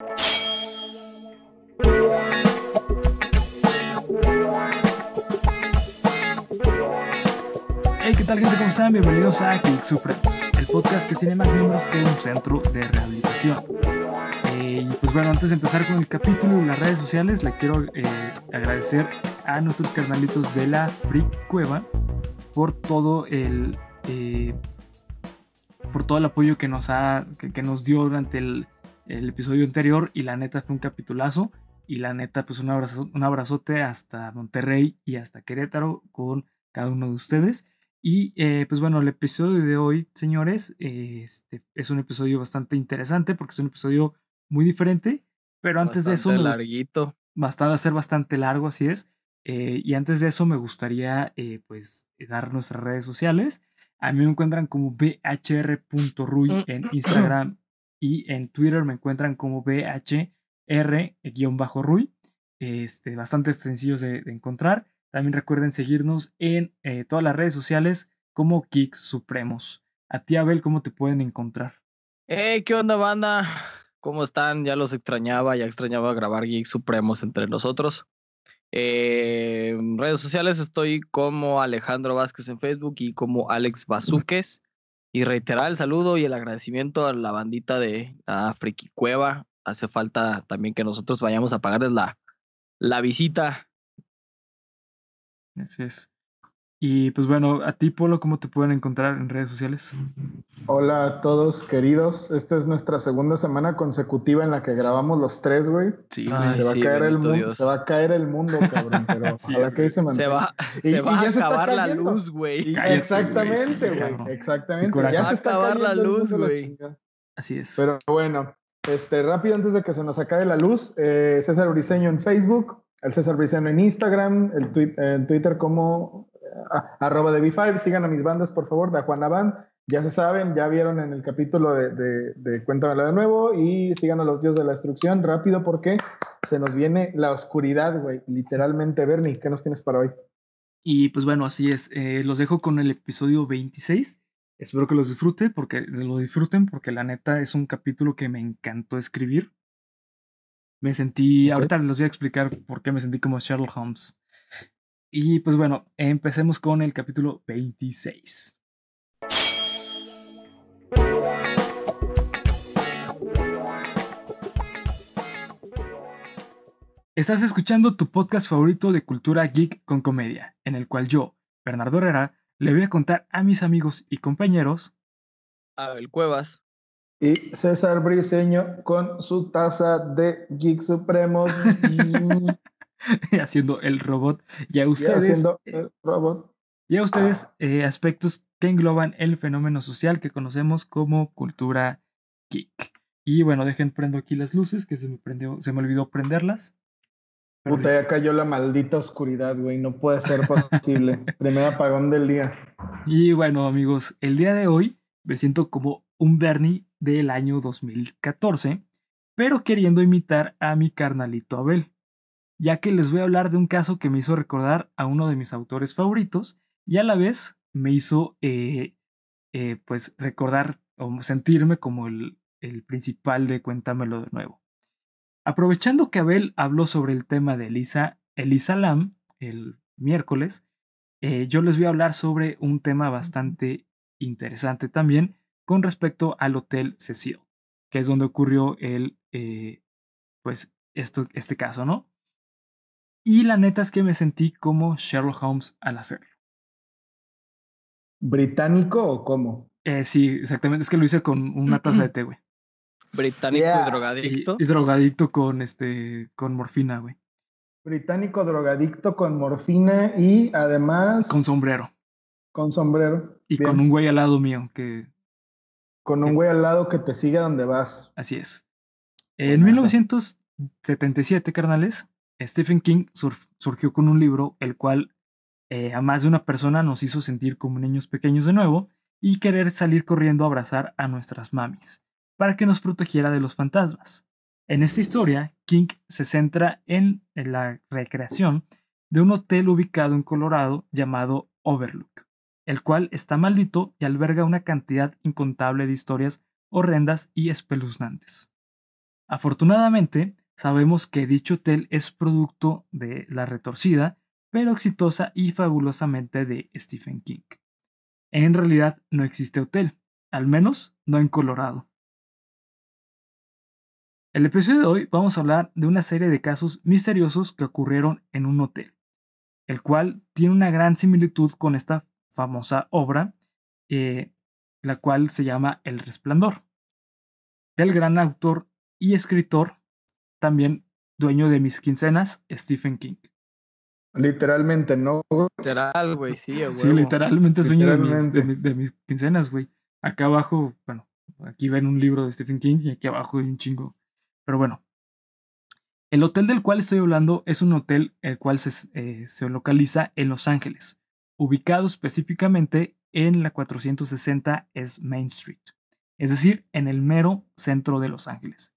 Hey, ¿qué tal gente? ¿Cómo están? Bienvenidos a Geek Supremos, el podcast que tiene más miembros que un centro de rehabilitación. Eh, y pues bueno, antes de empezar con el capítulo y las redes sociales, le quiero eh, agradecer a nuestros carnalitos de la Freak Cueva por todo el... eh, por todo el apoyo que nos, ha, que nos dio durante el, el episodio anterior y la neta fue un capitulazo y la neta pues un, abrazo, un abrazote hasta Monterrey y hasta Querétaro con cada uno de ustedes. Y eh, pues bueno, el episodio de hoy, señores, eh, este, es un episodio bastante interesante porque es un episodio muy diferente, pero antes de eso... Larguito. bastante, va a ser bastante largo, así es. Eh, y antes de eso me gustaría eh, pues dar nuestras redes sociales. A mí me encuentran como bhr.ruy en Instagram y en Twitter me encuentran como bhr-ruy. Este, bastante sencillos de, de encontrar. También recuerden seguirnos en eh, todas las redes sociales como Kick Supremos. A ti, Abel, ¿cómo te pueden encontrar? Hey, ¿qué onda, banda? ¿Cómo están? Ya los extrañaba, ya extrañaba grabar Geek Supremos entre nosotros. Eh, en redes sociales estoy como Alejandro Vázquez en Facebook y como Alex Bazuques. Y reiterar el saludo y el agradecimiento a la bandita de Friki Cueva. Hace falta también que nosotros vayamos a pagarles la, la visita. Así es. Y pues bueno, a ti, Polo, ¿cómo te pueden encontrar en redes sociales? Hola a todos queridos. Esta es nuestra segunda semana consecutiva en la que grabamos los tres, güey. Sí, Ay, Se va sí, a caer el mundo, se va a caer el mundo, cabrón, pero Así ojalá es, que se Se mantenga. va, Y- se y va ya a se está acabar la luz, güey. Exactamente, güey, sí, Exactamente. Ya Va se a está acabar la luz, güey. así es. Pero bueno, este, rápido antes de que se nos acabe la luz, eh, César Briseño en Facebook, el César Briseño en Instagram, el twi- en Twitter como arroba de B5, sigan a mis bandas por favor, de Juana Band, ya se saben, ya vieron en el capítulo de, de, de Cuéntamelo de nuevo y sigan a los dios de la destrucción rápido porque se nos viene la oscuridad, güey, literalmente, Bernie, ¿qué nos tienes para hoy? Y pues bueno, así es. Eh, los dejo con el episodio 26. Espero que los disfruten porque lo disfruten porque la neta es un capítulo que me encantó escribir. Me sentí, ahorita les voy a explicar por qué me sentí como Sherlock Holmes. Y pues bueno, empecemos con el capítulo 26. Estás escuchando tu podcast favorito de cultura geek con comedia, en el cual yo, Bernardo Herrera, le voy a contar a mis amigos y compañeros Abel Cuevas. Y César Briseño con su taza de Geek Supremos haciendo el robot y a ustedes, haciendo eh, el robot. y a ustedes eh, aspectos que engloban el fenómeno social que conocemos como cultura geek. Y bueno, dejen prendo aquí las luces que se me prendió, se me olvidó prenderlas. Puta, ya cayó la maldita oscuridad, güey. No puede ser posible. Primer apagón del día. Y bueno, amigos, el día de hoy me siento como un Bernie del año 2014, pero queriendo imitar a mi carnalito Abel, ya que les voy a hablar de un caso que me hizo recordar a uno de mis autores favoritos y a la vez me hizo eh, eh, pues recordar o sentirme como el, principal de Cuéntamelo de nuevo. Aprovechando que Abel habló sobre el tema de Elisa, Elisa Lam el miércoles, eh, yo les voy a hablar sobre un tema bastante interesante también con respecto al Hotel Cecil, que es donde ocurrió el, pues, esto, este caso, ¿no? Y la neta es que me sentí como Sherlock Holmes al hacerlo. ¿Británico o cómo? Eh, sí, exactamente, es que lo hice con una taza de té, güey. Británico Yeah. y drogadicto. y drogadicto con, este, con morfina, güey. Británico drogadicto con morfina y además Con sombrero. con sombrero. Y Bien. con un güey al lado mío, que Con un güey al lado que te siga donde vas. Así es. En Buenazo. 1977, carnales, Stephen King sur- surgió con un libro el cual eh, a más de una persona nos hizo sentir como niños pequeños de nuevo y querer salir corriendo a abrazar a nuestras mamis, para que nos protegiera de los fantasmas. En esta historia, King se centra en, en la recreación de un hotel ubicado en Colorado llamado Overlook, el cual está maldito y alberga una cantidad incontable de historias horrendas y espeluznantes. Afortunadamente, sabemos que dicho hotel es producto de La Retorcida, pero exitosa y fabulosamente de Stephen King. En realidad no existe hotel, al menos no en Colorado. El episodio de hoy vamos a hablar de una serie de casos misteriosos que ocurrieron en un hotel, el cual tiene una gran similitud con esta famosa obra, eh, la cual se llama El Resplandor, del gran autor y escritor, también dueño de mis quincenas, Stephen King. Literalmente, ¿no? Literal, güey, sí. Sí, literalmente es dueño de mis, de mis quincenas, güey. Acá abajo, bueno, aquí ven un libro de Stephen King y aquí abajo hay un chingo. Pero bueno, el hotel del cual estoy hablando es un hotel el cual se, eh, se localiza en Los Ángeles, ubicado específicamente en la 460 es Main Street, es decir, en el mero centro de Los Ángeles.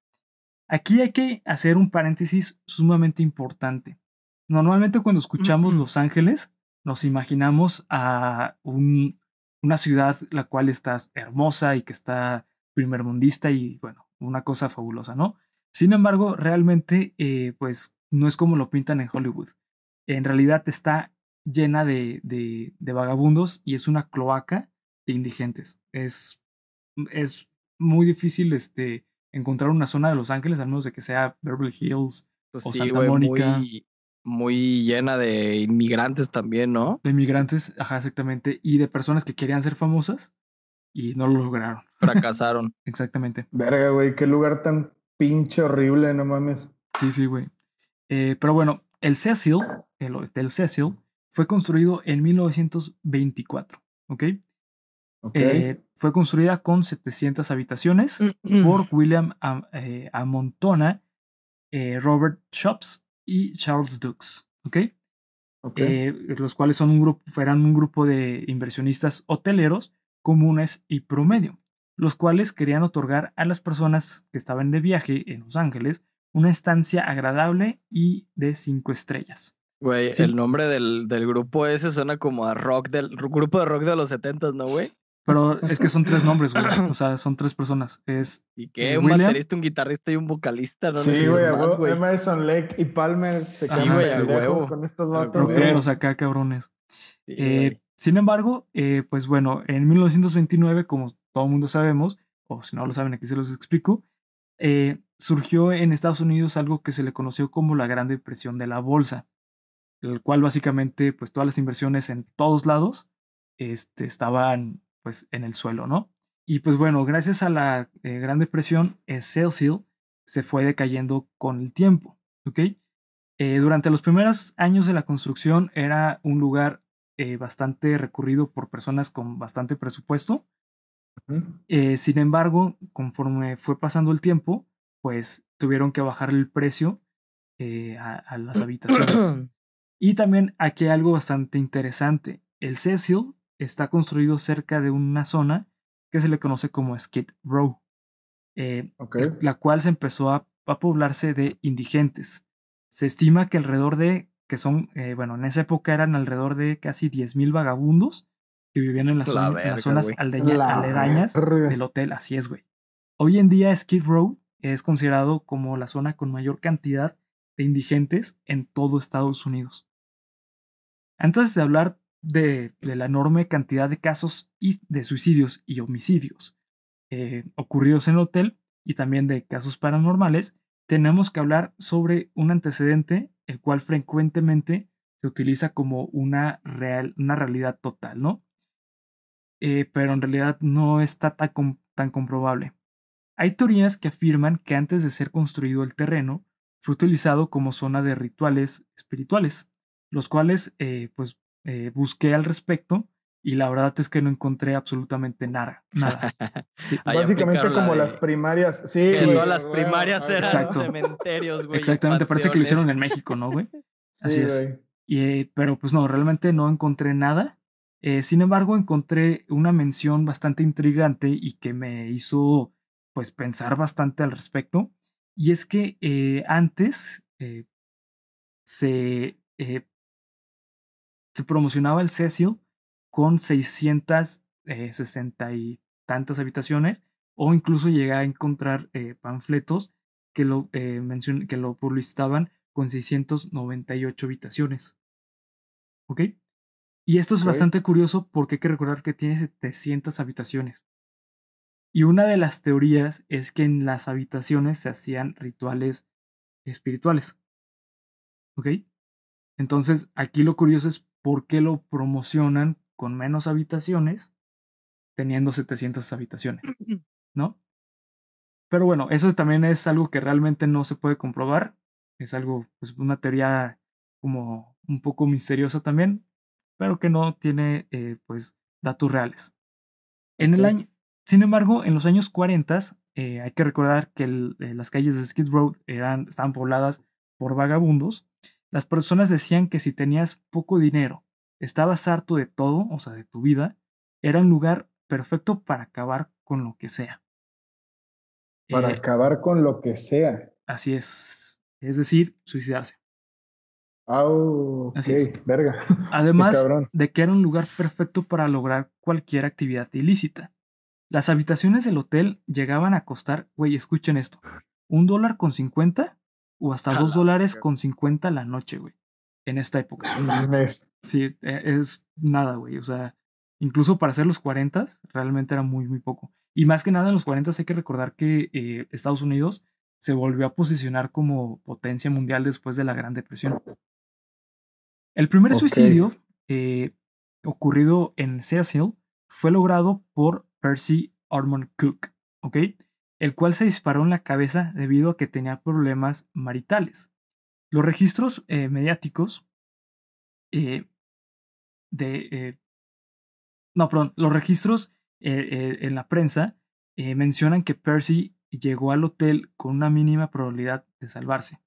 Aquí hay que hacer un paréntesis sumamente importante. Normalmente cuando escuchamos Los Ángeles, nos imaginamos a un, una ciudad la cual está hermosa y que está primermundista y bueno, una cosa fabulosa, ¿no? Sin embargo, realmente, eh, pues no es como lo pintan en Hollywood. En realidad está llena de, de, de, vagabundos y es una cloaca de indigentes. Es, es muy difícil este, encontrar una zona de Los Ángeles, al menos de que sea Beverly Hills pues o Santa Mónica. Muy, muy, llena de inmigrantes también, ¿no? De inmigrantes, ajá, exactamente. Y de personas que querían ser famosas y no lo lograron. Fracasaron. exactamente. Verga, güey, qué lugar tan pinche horrible, no mames. Sí, sí, güey. Eh, pero bueno, el Cecil, el Hotel Cecil, fue construido en 1924, ¿ok? Okay. Eh, fue construida con 700 habitaciones por William eh, Amontona, eh, Robert Shops y Charles Dukes, ¿ok? okay. los cuales son un grupo, eran un grupo de inversionistas hoteleros comunes y promedio los cuales querían otorgar a las personas que estaban de viaje en Los Ángeles una estancia agradable y de cinco estrellas. Güey, el nombre del, del, grupo ese suena como a rock del grupo de rock de los setentas, ¿no, güey? Pero es que son tres nombres, güey. O sea, son tres personas. Es. ¿Y qué? Un William? baterista, un guitarrista y un vocalista, ¿no? Sí, güey, Emerson Lake y Palmer se quedan sí, huevo. con estos vatos. Rockeros acá, cabrones. Sí, eh, sin embargo, eh, pues bueno, en 1929, como todo el mundo sabemos, o si no lo saben, aquí se los explico, eh, surgió en Estados Unidos algo que se le conoció como la Gran Depresión de la Bolsa, el cual básicamente, pues todas las inversiones en todos lados este, estaban pues en el suelo, ¿no? Y pues bueno, gracias a la eh, Gran Depresión, eh, Cecil se fue decayendo con el tiempo, ¿ok? Eh, durante los primeros años de la construcción era un lugar eh, bastante recurrido por personas con bastante presupuesto, sin embargo, conforme fue pasando el tiempo, pues tuvieron que bajar el precio a, a, las habitaciones. y también aquí hay algo bastante interesante. El Cecil está construido cerca de una zona que se le conoce como Skid Row, eh, okay. la cual se empezó a, a, poblarse de indigentes. Se estima que alrededor de, que son, eh, bueno, en esa época eran alrededor de casi 10.000 vagabundos que vivían en, la la zona, verga, en las zonas aldeña, La aledañas verga. del hotel. Así es, güey. Hoy en día Skid Row es considerado como la zona con mayor cantidad de indigentes en todo Estados Unidos. Antes de hablar de, de la enorme cantidad de casos y de suicidios y homicidios eh, ocurridos en el hotel y también de casos paranormales, tenemos que hablar sobre un antecedente el cual frecuentemente se utiliza como una, real, una realidad total, ¿no? Eh, pero en realidad no está tan, tan comprobable. Hay teorías que afirman que antes de ser construido el terreno, fue utilizado como zona de rituales espirituales, los cuales eh, pues eh, busqué al respecto y la verdad es que no encontré absolutamente nada. nada. Sí. Básicamente la como de- las primarias. Sí, güey, todas las primarias eran Exacto. cementerios, güey. Exactamente, parece que lo hicieron en México, ¿no, güey? Sí, Así es. güey. Y, eh, pero pues no, realmente no encontré nada. Eh, sin embargo, encontré una mención bastante intrigante y que me hizo pues pensar bastante al respecto. Y es que eh, antes eh, se, eh, se promocionaba el Cecil con 660 y tantas habitaciones o incluso llegué a encontrar eh, panfletos que lo, eh, que lo publicitaban con 698 habitaciones. ¿Ok? Y esto es bastante curioso porque hay que recordar que tiene 700 habitaciones. Y una de las teorías es que en las habitaciones se hacían rituales espirituales. ¿Ok? Entonces, aquí lo curioso es por qué lo promocionan con menos habitaciones, teniendo 700 habitaciones, ¿no? Pero bueno, eso también es algo que realmente no se puede comprobar. Es algo, pues una teoría como un poco misteriosa también, pero que no tiene, eh, pues, datos reales. En el año, sin embargo, en los años 40 eh, hay que recordar que eh, las calles de Skid Row eran, estaban pobladas por vagabundos. Las personas decían que si tenías poco dinero, estabas harto de todo, o sea, de tu vida, era un lugar perfecto para acabar con lo que sea. Para eh, acabar con lo que sea. Así es. Es decir, suicidarse. Oh, así es. verga. Además de que era un lugar perfecto para lograr cualquier actividad ilícita. Las habitaciones del hotel llegaban a costar, güey, escuchen esto, un dólar con cincuenta o hasta dos dólares con cincuenta la noche, güey, en esta época. Sí, e, es nada, güey, o sea, incluso para hacer los cuarentas, realmente era muy, muy poco. Y más que nada en los cuarentas hay que recordar que eh, Estados Unidos se volvió a posicionar como potencia mundial después de la Gran Depresión. El primer suicidio eh, ocurrido en Cecil fue logrado por Percy Ormond Cook, ¿ok? El cual se disparó en la cabeza debido a que tenía problemas maritales. Los registros eh, mediáticos eh, de... Eh, no, perdón, los registros en la prensa mencionan que Percy llegó al hotel con una mínima probabilidad de salvarse.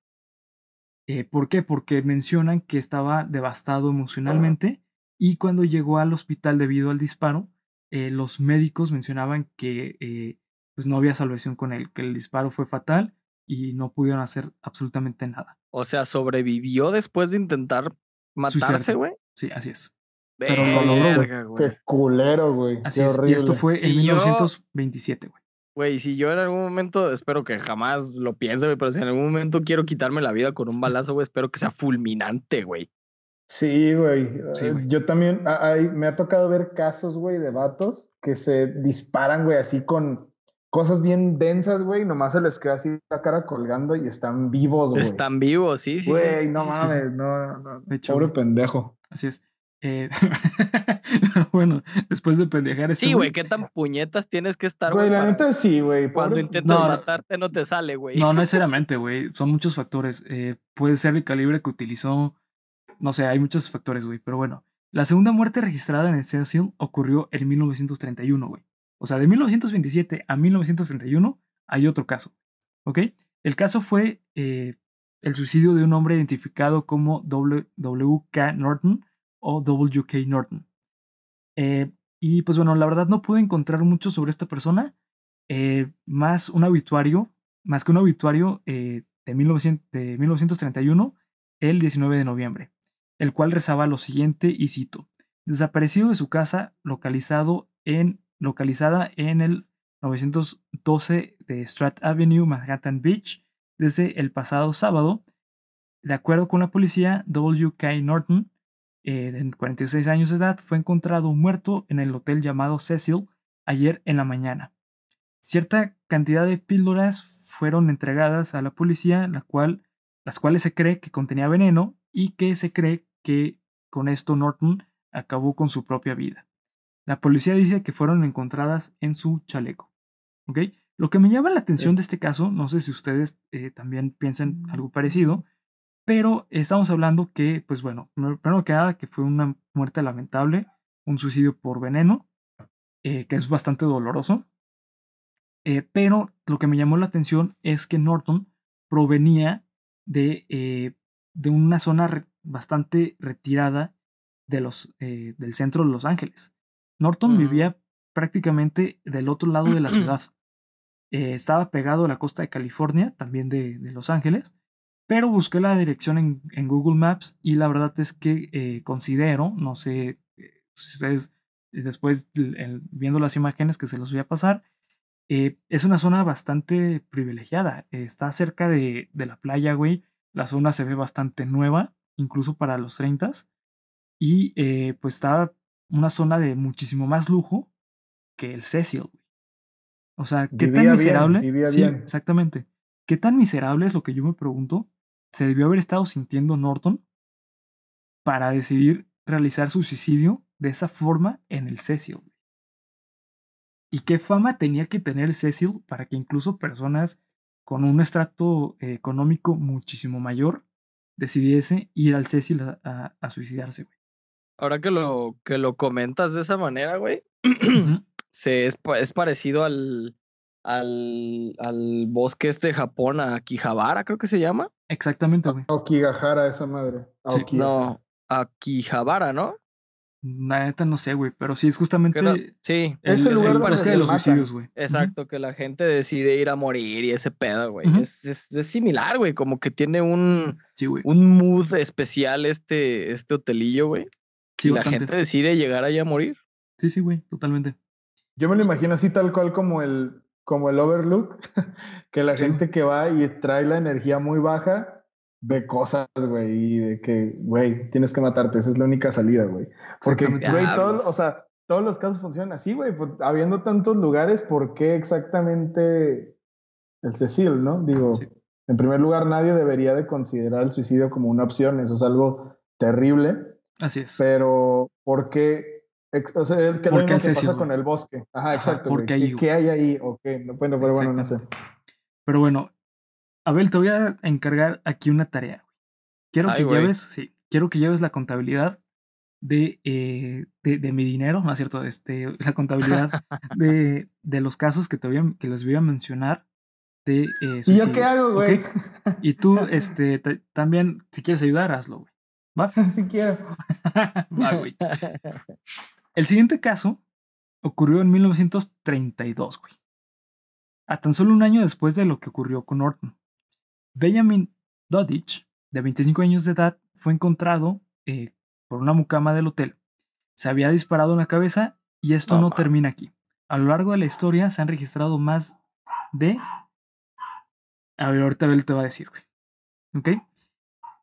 ¿Por qué? Porque mencionan que estaba devastado emocionalmente y cuando llegó al hospital debido al disparo, los médicos mencionaban que pues no había salvación con él, que el disparo fue fatal y no pudieron hacer absolutamente nada. O sea, sobrevivió después de intentar matarse, güey. Sí, así es. Pero lo logró, güey. Qué culero, güey. Así es. Y esto fue en 1927, güey. Güey, si yo en algún momento, espero que jamás lo piense, güey, pero si en algún momento quiero quitarme la vida con un balazo, güey, espero que sea fulminante, güey. Sí, güey. Yo también, me ha tocado ver casos, güey, de vatos que se disparan, güey, así con cosas bien densas, güey, nomás se les queda así la cara colgando y están vivos, güey. Están vivos, sí, sí. Güey, no mames, no, no. Pobre pendejo. Así es. Eh, bueno, después de pendejar ese. Sí, güey, ¿qué tan puñetas tienes que estar, güey? la neta sí, güey. Cuando intentas matarte no te sale, güey. No, no necesariamente, güey. Son muchos factores. Eh, puede ser el calibre que utilizó no sé, hay muchos factores, güey. Pero bueno, la segunda muerte registrada en el Cecil ocurrió en 1931, güey. O sea, de 1927 a 1931 hay otro caso. ¿Ok? El caso fue eh, el suicidio de un hombre identificado como W.K. Norton o W.K. Norton. Eh, y pues bueno, la verdad no pude encontrar mucho sobre esta persona. Eh, más un obituario, más que un obituario de, de 1931, el 19 de noviembre el cual rezaba lo siguiente, y cito, desaparecido de su casa, localizado en, localizada en el 912 de Strat Avenue, Manhattan Beach, desde el pasado sábado. De acuerdo con la policía, W.K. Norton, eh, de 46 años de edad, fue encontrado muerto en el hotel llamado Cecil ayer en la mañana. Cierta cantidad de píldoras fueron entregadas a la policía, la cual, las cuales se cree que contenía veneno y que se cree que con esto Norton acabó con su propia vida. La policía dice que fueron encontradas en su chaleco. ¿Ok? Lo que me llama la atención de este caso, no sé si ustedes eh, también piensan algo parecido, pero estamos hablando que, pues bueno, primero que nada, que fue una muerte lamentable, un suicidio por veneno, eh, que es bastante doloroso. Eh, pero lo que me llamó la atención es que Norton provenía de de una zona bastante retirada de los, del centro de Los Ángeles. Norton vivía prácticamente del otro lado de la ciudad. Eh, estaba pegado a la costa de California, también de, Los Ángeles, pero busqué la dirección en, Google Maps y la verdad es que eh, considero, no sé si ustedes después viendo las imágenes que se los voy a pasar, eh, es una zona bastante privilegiada. eh, está cerca de, de la playa, güey. La zona se ve bastante nueva, incluso para los 30 Y eh, pues está una zona de muchísimo más lujo que el Cecil. O sea, ¿qué Vivía tan miserable? sí, bien. exactamente. ¿Qué tan miserable es lo que yo me pregunto? Se debió haber estado sintiendo Norton para decidir realizar su suicidio de esa forma en el Cecil. ¿Y qué fama tenía que tener el Cecil para que incluso personas con un estrato eh, económico muchísimo mayor decidiese ir al Cecil a, a- a suicidarse, güey? Ahora que lo, que lo comentas de esa manera, güey, se, es, es parecido al, al, al bosque este de Japón, a Akihabara, creo que se llama. Exactamente, güey. Okigahara, esa madre. Sí. No, Akihabara, ¿no? La neta no sé, güey, pero sí es justamente no- sí, Es el lugar el donde de los suicidios, güey. Exacto, que la gente decide ir a morir y ese pedo, güey. Es, es, es similar, güey, como que tiene un, Sí, güey. un mood especial este, este hotelillo, güey. Sí, y la bastante. gente decide llegar allá a morir. Sí, sí, güey, totalmente. Yo me lo imagino así tal cual como el, como el Overlook, que la Sí, gente que va y trae la energía muy baja ve cosas, güey, y de que, güey, tienes que matarte, esa es la única salida, güey. Porque, güey, todo- Diablos. o sea, todos los casos funcionan así, güey, pues, habiendo tantos lugares, ¿por qué exactamente el Cecil, no? Digo, Sí. en primer lugar, nadie debería de considerar el suicidio como una opción, eso es algo terrible. Así es. Pero, ¿por qué? O sea, es que lo ¿Por mismo qué el que pasa güey? con el bosque. Ajá, Ajá, exacto. ¿por güey. qué hay ahí? ¿O qué? No, Bueno, pero bueno, no sé. Pero bueno, Abel, te voy a encargar aquí una tarea. güey. Quiero Ay, que güey. lleves, sí, quiero que lleves la contabilidad de, eh, de, de mi dinero, no es cierto, este, la contabilidad de, de los casos que te voy a- que les voy a mencionar de eh, ¿Y yo qué hago, ¿ok? güey? Y tú, este, ta- también, si quieres ayudar, hazlo, güey. ¿Va? si quiero. Va, güey. El siguiente caso ocurrió en 1932, güey. A tan solo un año después de lo que ocurrió con Norton. Benjamin Dodich, de 25 años de edad, fue encontrado eh, por una mucama del hotel. Se había disparado en la cabeza y esto No termina aquí. A lo largo de la historia se han registrado más de... A ver, ahorita Abel te va a decir, güey. ¿Ok?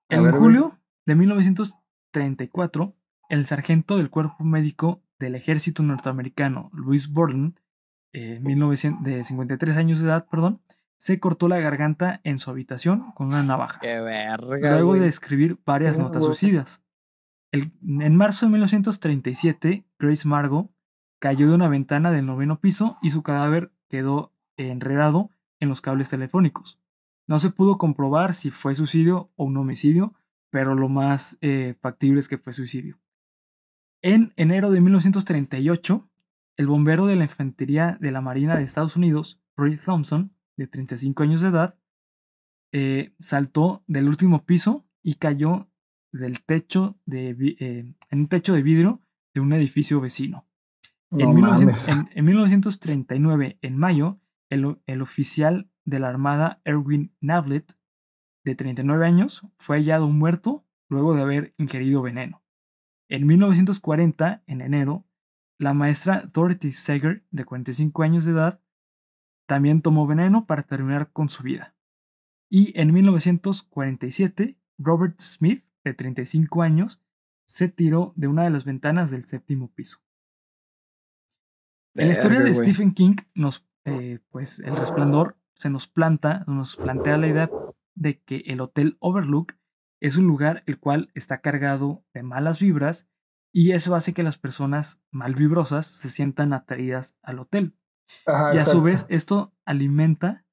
En ver, julio de 1934, el sargento del cuerpo médico del ejército norteamericano, Louis Borden, eh, 1900 de 53 años de edad, perdón, se cortó la garganta en su habitación con una navaja, Qué verga. luego güey. de escribir varias notas güey. suicidas. El- en marzo de 1937, Grace Margot cayó de una ventana del noveno piso y su cadáver quedó enredado en los cables telefónicos. No se pudo comprobar si fue suicidio o un homicidio, pero lo más eh, factible es que fue suicidio. En enero de 1938, el bombero de la infantería de la Marina de Estados Unidos, Roy Thompson, de 35 años de edad, eh, saltó del último piso y cayó del techo de, eh, en un techo de vidrio de un edificio vecino. No en, 1900 mames. en- en 1939, en mayo, el, el oficial de la Armada Erwin Navlet, de 39 años, fue hallado muerto luego de haber ingerido veneno. En 1940, en enero, la maestra Dorothy Seger, de 45 años de edad, también tomó veneno para terminar con su vida. Y en 1947, Robert Smith, de 35 años, se tiró de una de las ventanas del séptimo piso. En la historia de. Stephen King, nos, eh, pues el resplandor se nos planta, nos plantea la idea de que el Hotel Overlook es un lugar el cual está cargado de malas vibras y eso hace que las personas malvibrosas se sientan atraídas al hotel. Ajá, Y a su vez esto alimenta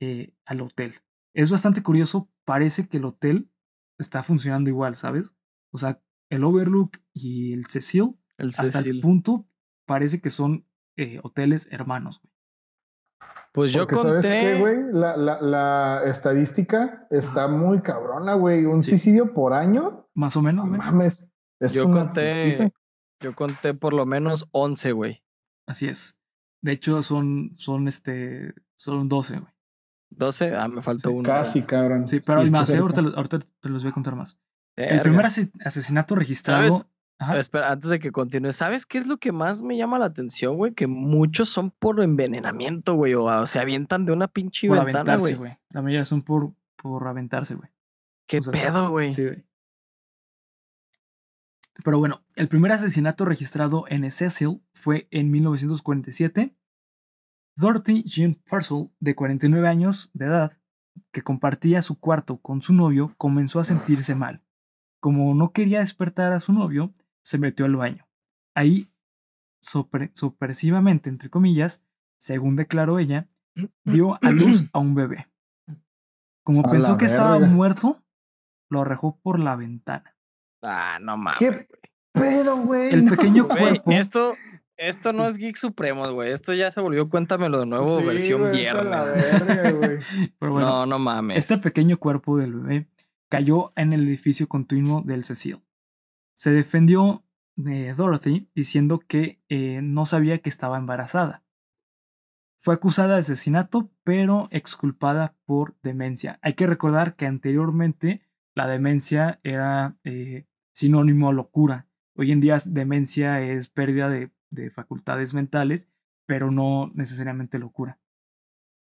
eh, al hotel. Es bastante curioso, parece que el hotel está funcionando igual, ¿sabes? O sea, el Overlook y el Cecil, El hasta el punto, parece que son eh, hoteles hermanos. Pues yo Porque, ¿sabes conté. qué, güey? La, la, la estadística está muy cabrona, güey. Un Sí. suicidio por año. Más o menos, No güey. mames. Es Yo conté-. Yo conté por lo menos 11, güey. Así es. De hecho, son, son, este, son 12, güey. 12, ah, me faltó Sí, uno. Casi, cabrón. Sí, pero hay más, ¿eh? ahorita, te los voy a contar más. El primer ase- asesinato registrado ¿Sabes? Ajá. Espera, antes de que continúe, ¿sabes qué es lo que más me llama la atención, güey? Que muchos son por envenenamiento, güey, o ah, se avientan de una pinche Por ventana, aventarse, güey. güey. La mayoría son por, por aventarse, güey. ¿Qué O sea, pedo, güey? Sí, güey. Pero bueno, el primer asesinato registrado en Cecil fue en 1947. Dorothy Jean Purcell, de 49 años de edad, que compartía su cuarto con su novio, comenzó a sentirse mal. Como no quería despertar a su novio, se metió al baño. Ahí, sorpresivamente, entre comillas, según declaró ella, dio a luz a un bebé. Como A pensó que estaba muerto, lo arrojó por la ventana. Ah, no mames. ¿Qué pedo, güey? El pequeño cuerpo. esto, esto no es Geek Supremos, güey. Esto ya se volvió Cuéntamelo de nuevo, Sí, versión viernes. verga, güey. Pero bueno, no, no mames. este pequeño cuerpo del bebé cayó en el edificio continuo del Cecil. Se defendió de Dorothy diciendo que eh, no sabía que estaba embarazada. Fue acusada de asesinato, pero exculpada por demencia. Hay que recordar que anteriormente la demencia era eh, sinónimo a locura. Hoy en día demencia es pérdida de, de facultades mentales, pero no necesariamente locura.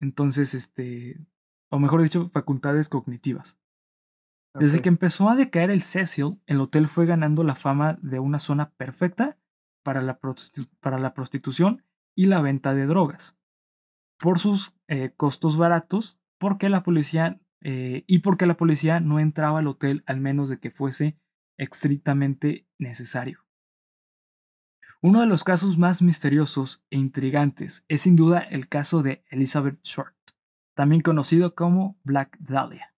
Entonces, este, o mejor dicho, facultades cognitivas. Desde que empezó a decaer el Cecil, el hotel fue ganando la fama de una zona perfecta para la, prostitu- para la prostitución y la venta de drogas. Por sus eh, costos baratos, porque la policía eh, y porque la policía no entraba al hotel al menos de que fuese estrictamente necesario. Uno de los casos más misteriosos e intrigantes es sin duda el caso de Elizabeth Short, también conocido como Black Dahlia.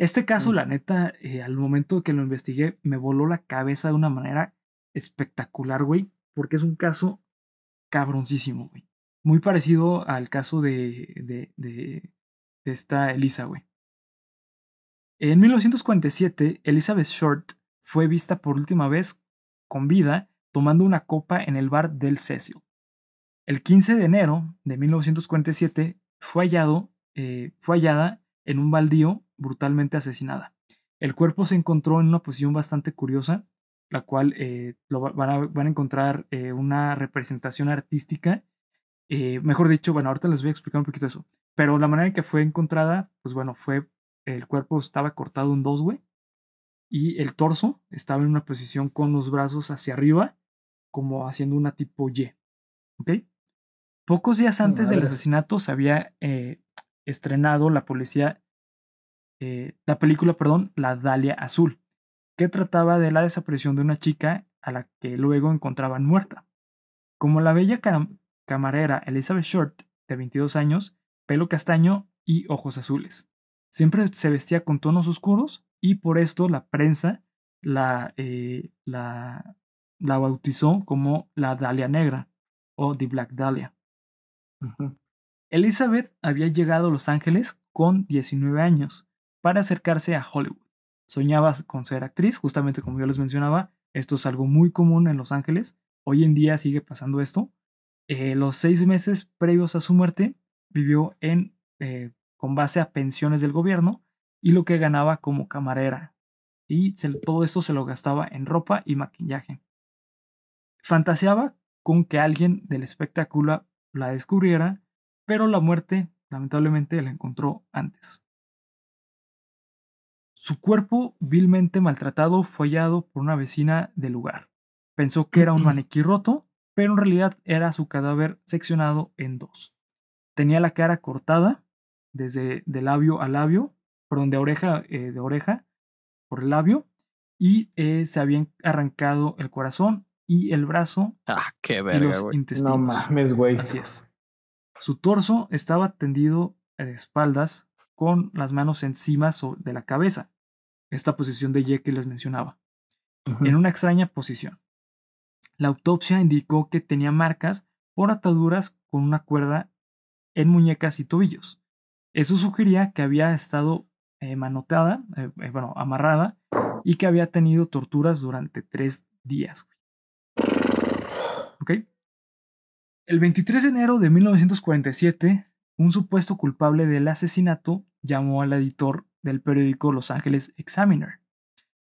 Este caso, Mm. la neta, eh, al momento que lo investigué, me voló la cabeza de una manera espectacular, güey, porque es un caso cabroncísimo, güey. Muy parecido al caso de, de, de, de esta Elisa, güey. En 1947, Elizabeth Short fue vista por última vez con vida tomando una copa en el bar del Cecil. El 15 de enero de 1947 fue, hallado, eh, fue hallada en un baldío brutalmente asesinada. El cuerpo se encontró en una posición bastante curiosa, la cual eh, lo va- van, a, van a encontrar eh, una representación artística. eh, mejor dicho, bueno, ahorita les voy a explicar un poquito eso. Pero la manera en que fue encontrada, pues bueno, fue el cuerpo estaba cortado en dos, güey. Y el torso estaba en una posición con los brazos hacia arriba, como haciendo una tipo Y. ¿Ok? Pocos días antes del asesinato se había eh, estrenado la policía, eh, la película, perdón, La Dalia Azul, que trataba de la desaparición de una chica a la que luego encontraban muerta. Como la bella cam- camarera Elizabeth Short, de 22 años, pelo castaño y ojos azules. Siempre se vestía con tonos oscuros y por esto la prensa la, eh, la, la bautizó como la Dalia Negra o The Black Dahlia. Elizabeth había llegado a Los Ángeles con 19 años para acercarse a Hollywood. Soñaba con ser actriz, justamente como yo les mencionaba, esto es algo muy común en Los Ángeles. Hoy en día sigue pasando esto. Eh, los seis meses previos a su muerte vivió eh, con base a pensiones del gobierno y lo que ganaba como camarera. Y todo esto se lo gastaba en ropa y maquillaje. Fantaseaba con que alguien del espectáculo la descubriera, pero la muerte lamentablemente la encontró antes. Su cuerpo, vilmente maltratado, fue hallado por una vecina del lugar. Pensó que era un maniquí roto, pero en realidad era su cadáver seccionado en dos. Tenía la cara cortada, desde de labio a labio, perdón, de oreja, eh, de oreja por el labio, y eh, se habían arrancado el corazón y el brazo Ah, qué y verga, los güey. intestinos. No mames, güey. Así es. Su torso estaba tendido de espaldas con las manos encima de la cabeza. Esta posición de Y que les mencionaba. En una extraña posición. La autopsia indicó que tenía marcas por ataduras con una cuerda en muñecas y tobillos. Eso sugería que había estado eh, manoteada, eh, eh, bueno, amarrada, y que había tenido torturas durante tres días. ¿Ok? El 23 de enero de 1947, un supuesto culpable del asesinato llamó al editor del periódico Los Angeles Examiner.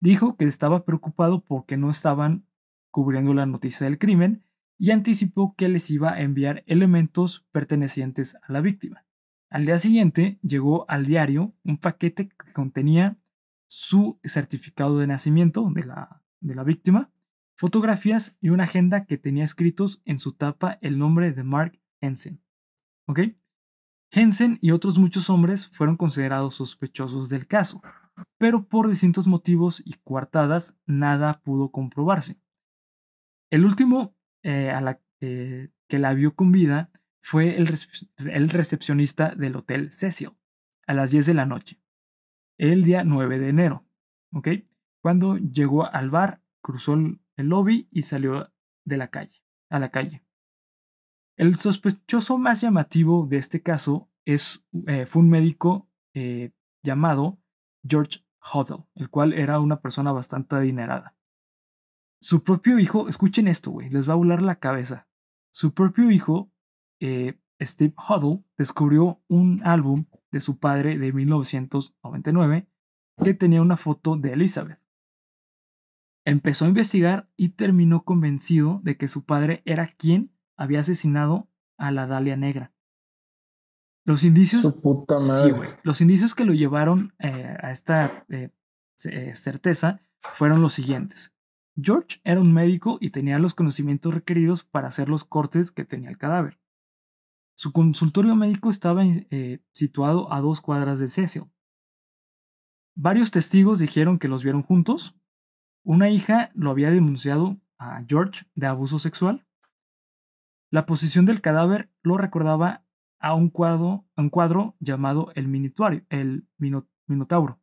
Dijo que estaba preocupado porque no estaban cubriendo la noticia del crimen y anticipó que les iba a enviar elementos pertenecientes a la víctima. Al día siguiente llegó al diario un paquete que contenía su certificado de nacimiento de la, de la víctima, fotografías y una agenda que tenía escritos en su tapa el nombre de Mark Hensen. ¿Ok? Hensen y otros muchos hombres fueron considerados sospechosos del caso, pero por distintos motivos y coartadas nada pudo comprobarse. El último eh, a la, eh, que la vio con vida fue el, el, recepcionista del Hotel Cecil a las 10 de la noche, el día 9 de enero, ¿ok? Cuando llegó al bar, cruzó el, lobby y salió de la calle, a la calle. El sospechoso más llamativo de este caso es, eh, fue un médico llamado George Huddle, el cual era una persona bastante adinerada. Su propio hijo, escuchen esto, güey, les va a volar la cabeza. Su propio hijo, eh, Steve Huddle, descubrió un álbum de su padre de 1999 que tenía una foto de Elizabeth. Empezó a investigar y terminó convencido de que su padre era quien había asesinado a la Dalia Negra. Los indicios, los indicios que lo llevaron eh, a esta eh, certeza fueron los siguientes. George era un médico y tenía los conocimientos requeridos para hacer los cortes que tenía el cadáver. Su consultorio médico estaba eh, situado a dos cuadras de Cecil. Varios testigos dijeron que los vieron juntos. Una hija lo había denunciado a George de abuso sexual. La posición del cadáver lo recordaba a un cuadro, un cuadro llamado el, el Minotauro,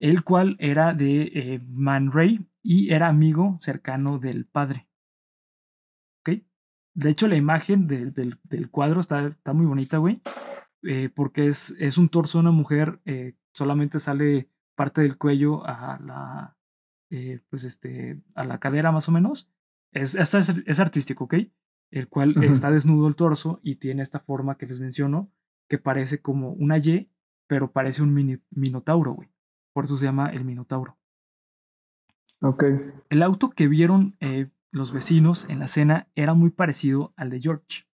el cual era de eh, Man Ray y era amigo cercano del padre. ¿Ok? De hecho, la imagen del, cuadro está, está, muy bonita, güey, eh, porque es, es, un torso de una mujer, eh, solamente sale parte del cuello a la, eh, pues este, a la cadera más o menos. Es, es, es artístico, ¿ok? El cual está desnudo el torso y tiene esta forma que les menciono, que parece como una Y, pero parece un minotauro, güey. Por eso se llama el minotauro. El auto que vieron eh, los vecinos en la cena era muy parecido al de George.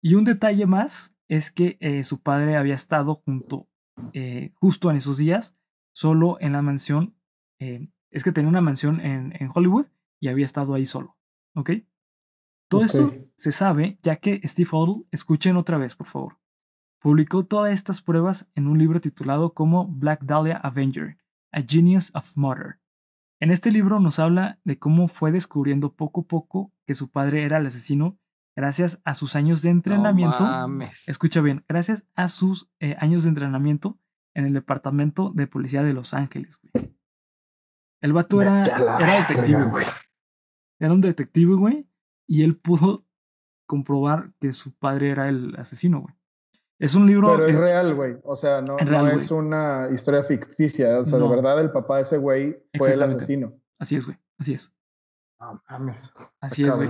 Y un detalle más es que eh, su padre había estado junto, eh, justo en esos días, solo en la mansión. Es que tenía una mansión en, Hollywood y había estado ahí solo. ¿Ok? Todo esto se sabe ya que Steve Odell, escuchen otra vez, por favor, publicó todas estas pruebas en un libro titulado como Black Dahlia Avenger, A Genius of Murder, en este libro nos habla de cómo fue descubriendo poco a poco que su padre era el asesino gracias a sus años de entrenamiento. escucha bien, gracias a sus eh, años de entrenamiento en el departamento de policía de Los Ángeles, güey. El vato era, era detective, güey. Era un detective, güey. Y él pudo comprobar que su padre era el asesino, güey. Es un libro. Pero es real, güey. O sea, no, es una historia ficticia. O sea, de verdad, el papá de ese güey fue el asesino. Así es, güey. Así es. No mames. Así es, güey.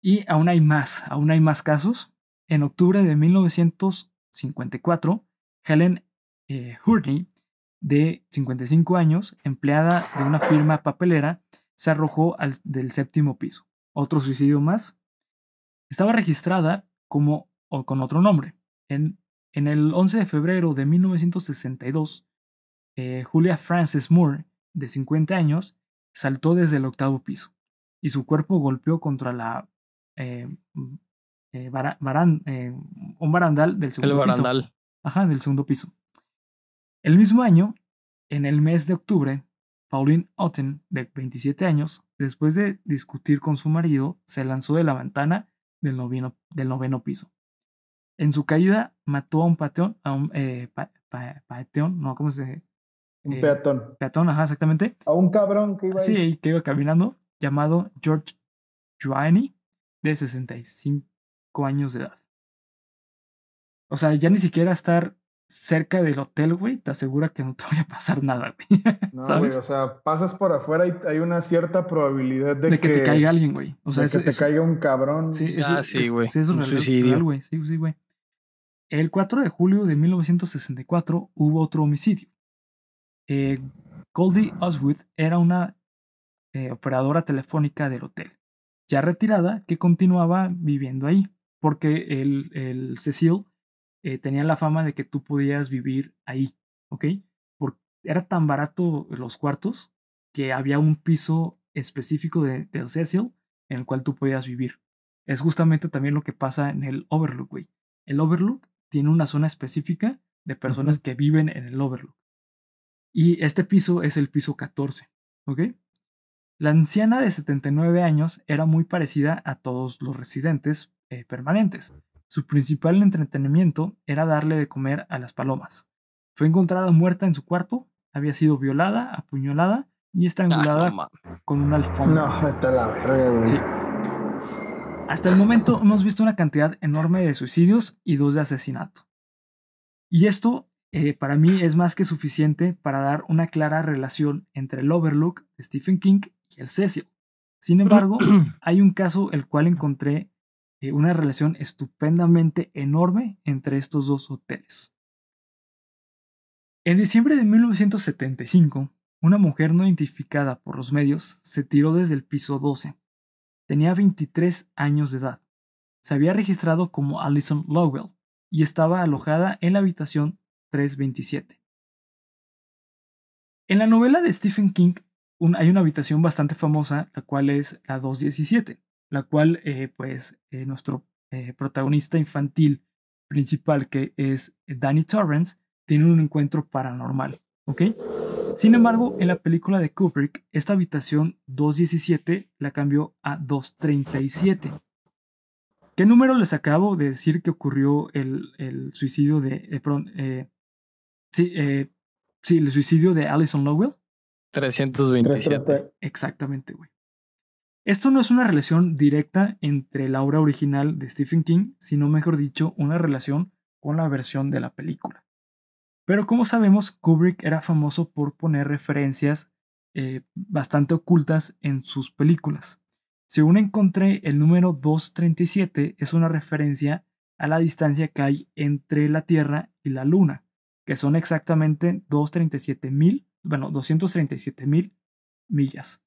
Y aún hay más. Aún hay más casos. En octubre de 1954, Helen eh, Hurney, de 55 años, empleada de una firma papelera, se arrojó al, del séptimo piso. Otro suicidio más. Estaba registrada como o con otro nombre. En en el 11 de febrero de 1962, eh, Julia Frances Moore, de 50 años, saltó desde el octavo piso y su cuerpo golpeó contra la eh, eh, un barandal del segundo el barandal. piso. Ajá, del segundo piso. El mismo año, en el mes de octubre, Pauline Otten, de 27 años, después de discutir con su marido, se lanzó de la ventana del del noveno piso. En su caída mató a un pateón, a un eh, pateón, no, ¿cómo se Un eh, peatón. Peatón, ajá, exactamente. A un cabrón que iba Sí, que iba caminando, llamado George Joanny, de 65 años de edad. O sea, ya ni siquiera estar cerca del hotel, güey, te asegura que no te vaya a pasar nada, güey. No, güey, o sea, pasas por afuera y hay una cierta probabilidad de, que, te caiga alguien, güey. O sea, de que te caiga un cabrón. Sí, ah, sí, güey. Sí, eso es real, güey. Sí, sí, güey. El 4 de julio de 1964 hubo otro homicidio. Eh, Goldie Oswood era una eh, operadora telefónica del hotel, ya retirada, que continuaba viviendo ahí, porque el, el Cecil eh, tenía la fama de que tú podías vivir ahí, ¿ok? Porque era tan barato los cuartos que había un piso específico de, del Cecil en el cual tú podías vivir. Es justamente también lo que pasa en el Overlook, güey. El Overlook tiene una zona específica de personas que viven en el Overlook. Y este piso es el piso 14, ¿ok? La anciana de 79 años era muy parecida a todos los residentes eh, permanentes. Su principal entretenimiento era darle de comer a las palomas. Fue encontrada muerta en su cuarto, había sido violada, apuñalada y estrangulada Ah, no con una alfombra. No, vete a la verga, güey. Sí. Hasta el momento hemos visto una cantidad enorme de suicidios y dos de asesinato. Y esto, eh, para mí, es más que suficiente para dar una clara relación entre el Overlook de Stephen King y el Cecil. Sin embargo, hay un caso el cual encontré eh, una relación estupendamente enorme entre estos dos hoteles. En diciembre de 1975, una mujer no identificada por los medios se tiró desde el piso 12. Tenía 23 años de edad. Se había registrado como Alison Lowell y estaba alojada en la habitación 327. En la novela de Stephen King hay una habitación bastante famosa, la cual es la 217, la cual eh, pues eh, nuestro eh, protagonista infantil principal, que es Danny Torrance, tiene un encuentro paranormal, ¿ok? Sin embargo, en la película de Kubrick, esta habitación 217 la cambió a 237. ¿Qué número les acabo de decir que ocurrió el, el suicidio de... eh, perdón, eh, sí, eh, sí, el suicidio de Alison Lowell? 327. 330. Exactamente, güey. Esto no es una relación directa entre la obra original de Stephen King, sino mejor dicho, una relación con la versión de la película. Pero como sabemos, Kubrick era famoso por poner referencias eh, bastante ocultas en sus películas. Según encontré, el número 237 es una referencia a la distancia que hay entre la Tierra y la Luna, que son exactamente 237 mil, bueno, 237 mil millas.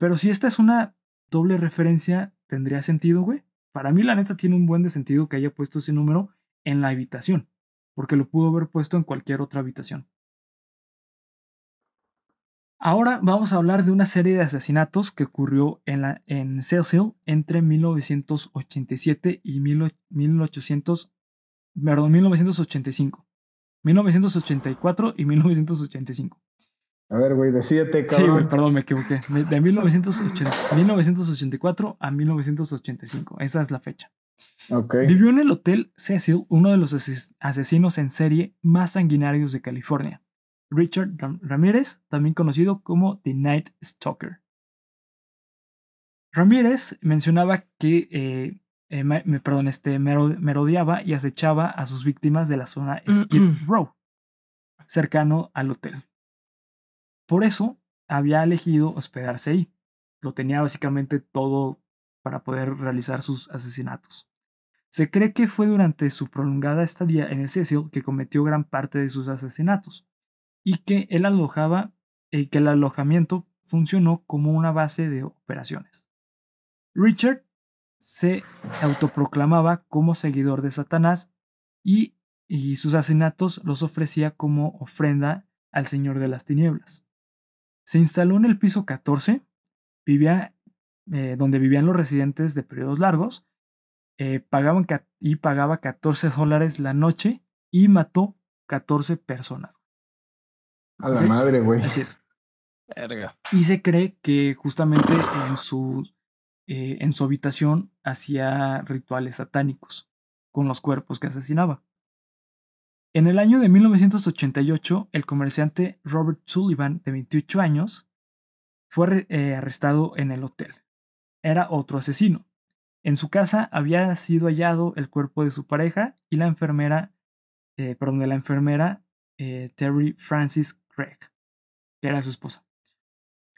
Pero si esta es una doble referencia, ¿tendría sentido, güey? Para mí, la neta, tiene un buen de sentido que haya puesto ese número en la habitación, porque lo pudo haber puesto en cualquier otra habitación. Ahora vamos a hablar de una serie de asesinatos que ocurrió en, la, en Cecil entre 1987 y 1800, perdón, 1985. 1984 y 1985. A ver, güey, decídete, Sí, cabrón. güey, perdón, me equivoqué. De 1980 1984 a 1985. Esa es la fecha. Ok. Vivió en el Hotel Cecil, uno de los ases- asesinos en serie más sanguinarios de California. Richard Ram- Ramírez, también conocido como The Night Stalker. Ramírez mencionaba que, eh, eh, me- perdón, este, mero- merodeaba y acechaba a sus víctimas de la zona Skid Row, cercano al hotel. Por eso había elegido hospedarse ahí. Lo tenía básicamente todo para poder realizar sus asesinatos. Se cree que fue durante su prolongada estadía en el Cecil que cometió gran parte de sus asesinatos y que él alojaba y que el alojamiento funcionó como una base de operaciones. Richard se autoproclamaba como seguidor de Satanás y, y sus asesinatos los ofrecía como ofrenda al Señor de las Tinieblas. Se instaló en el piso 14, vivía, eh, donde vivían los residentes de periodos largos, eh, pagaban y pagaba 14 dólares la noche y mató 14 personas. A la madre, güey. Así es. Verga. Y se cree que justamente en su, eh, en su habitación hacía rituales satánicos con los cuerpos que asesinaba. En el año de 1988, el comerciante Robert Sullivan, de 28 años, fue eh, arrestado en el hotel. Era otro asesino. En su casa había sido hallado el cuerpo de su pareja y la enfermera, eh, perdón, de la enfermera eh, Terry Francis Craig, que era su esposa.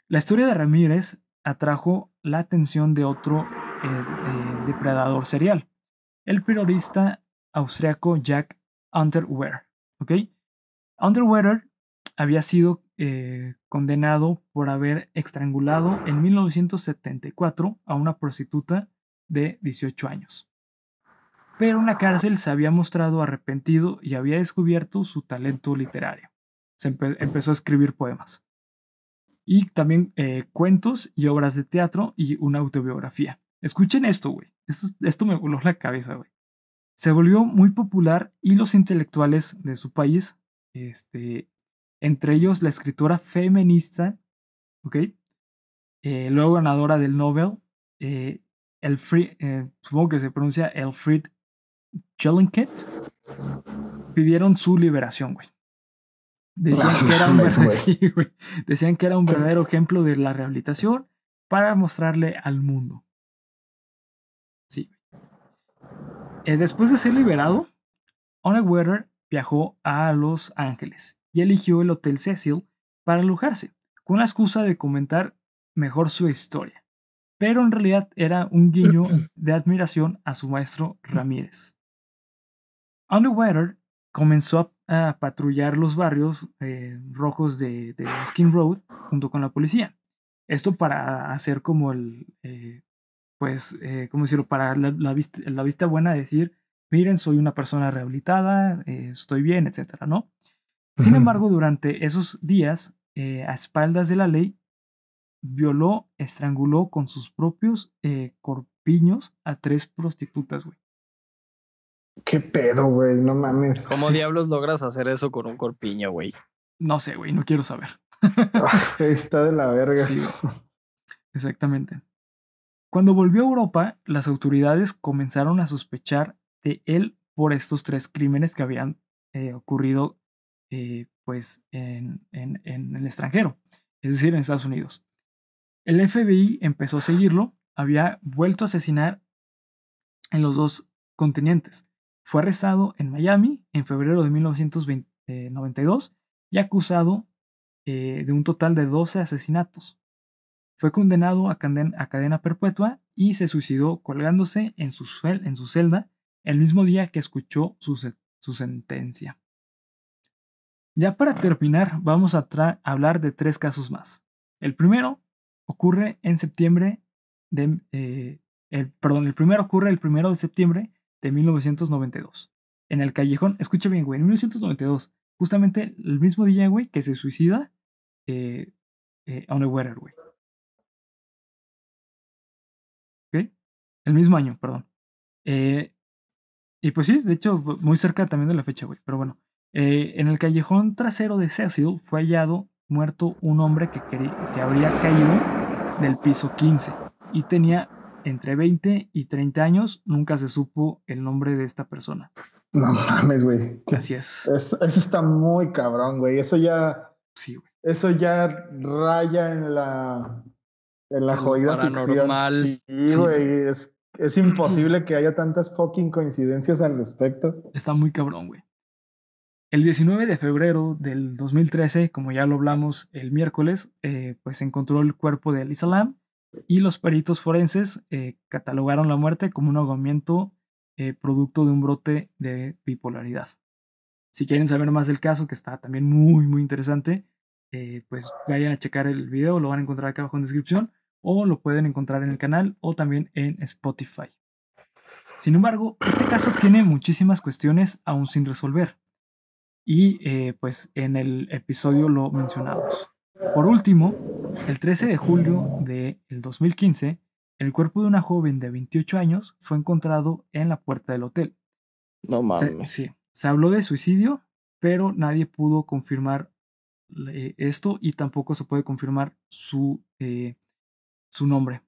La historia de Ramírez atrajo la atención de otro eh, depredador serial, el periodista austriaco Jack Unterweger. ¿ok? Había sido eh, condenado por haber estrangulado en 1974 a una prostituta de 18 años. Pero en la cárcel se había mostrado arrepentido y había descubierto su talento literario. Se empezó a escribir poemas. Y también eh, cuentos y obras de teatro y una autobiografía. Escuchen esto, güey. Esto, esto me voló la cabeza, güey. Se volvió muy popular y los intelectuales de su país, este, entre ellos la escritora feminista, ¿ok? Eh, luego ganadora del Nobel, eh, eh, supongo que se pronuncia Elfried Jelinkit, pidieron su liberación, güey. Decían, que era un, Decían que era un verdadero ejemplo de la rehabilitación para mostrarle al mundo. Sí. Eh, después de ser liberado, Weather viajó a Los Ángeles y eligió el Hotel Cecil para alojarse, con la excusa de comentar mejor su historia. Pero en realidad era un guiño de admiración a su maestro Ramírez. Underwater comenzó a, patrullar los barrios eh, rojos de, Skin Road junto con la policía. Esto para hacer como el, eh, pues, eh, ¿cómo decirlo? Para la, vista, la, vista, buena decir, miren, soy una persona rehabilitada, estoy bien, etcétera, ¿no? Sin embargo, durante esos días, eh, a espaldas de la ley, violó, estranguló con sus propios eh, corpiños a tres prostitutas, güey. ¿Qué pedo, güey? No mames. ¿Cómo diablos logras hacer eso con un corpiño, güey? No sé, güey, no quiero saber. Ah, está de la verga. Sí, exactamente. Cuando volvió a Europa, las autoridades comenzaron a sospechar de él por estos tres crímenes que habían eh, ocurrido eh, pues en, el extranjero, es decir, en Estados Unidos. El FBI empezó a seguirlo, había vuelto a asesinar en los dos continentes. Fue arrestado en Miami en febrero de 1992 y acusado eh, de un total de 12 asesinatos. Fue condenado a cadena, perpetua y se suicidó colgándose en su, en su celda el mismo día que escuchó su sentencia. Ya para terminar, vamos a hablar de tres casos más. El primero ocurre en septiembre de... Eh, el, perdón, el primero ocurre el primero de septiembre de 1992. En el callejón, escucha bien, güey, en 1992, justamente el mismo día, güey, que se suicida eh, eh, güey. El mismo año, perdón. Eh, y pues sí, de hecho, muy cerca también de la fecha, güey. Pero bueno, eh, en el callejón trasero de Cecil fue hallado muerto un hombre que, que habría caído del piso 15 y tenía entre 20 y 30 años. Nunca se supo el nombre de esta persona. No mames, güey. Así es. Eso, está muy cabrón, güey. Eso ya. Sí, güey. Eso ya raya en la. En la jodida paranormal. Sí, güey. Es, es imposible que haya tantas fucking coincidencias al respecto. Está muy cabrón, güey. El 19 de febrero del 2013, como ya lo hablamos el miércoles, eh, pues se encontró el cuerpo de Elisa Lam y los peritos forenses eh, catalogaron la muerte como un ahogamiento eh, producto de un brote de bipolaridad. Si quieren saber más del caso, que está también muy, muy interesante, pues vayan a checar el video, lo van a encontrar acá abajo en descripción, o lo pueden encontrar en el canal o también en Spotify. Sin embargo, este caso tiene muchísimas cuestiones aún sin resolver y eh, pues en el episodio lo mencionamos. Por último, el 13 de julio del 2015, el cuerpo de una joven de 28 años fue encontrado en la puerta del hotel. No mames. Se, sí, se habló de suicidio, pero nadie pudo confirmar eh, esto y tampoco se puede confirmar su, eh, su nombre.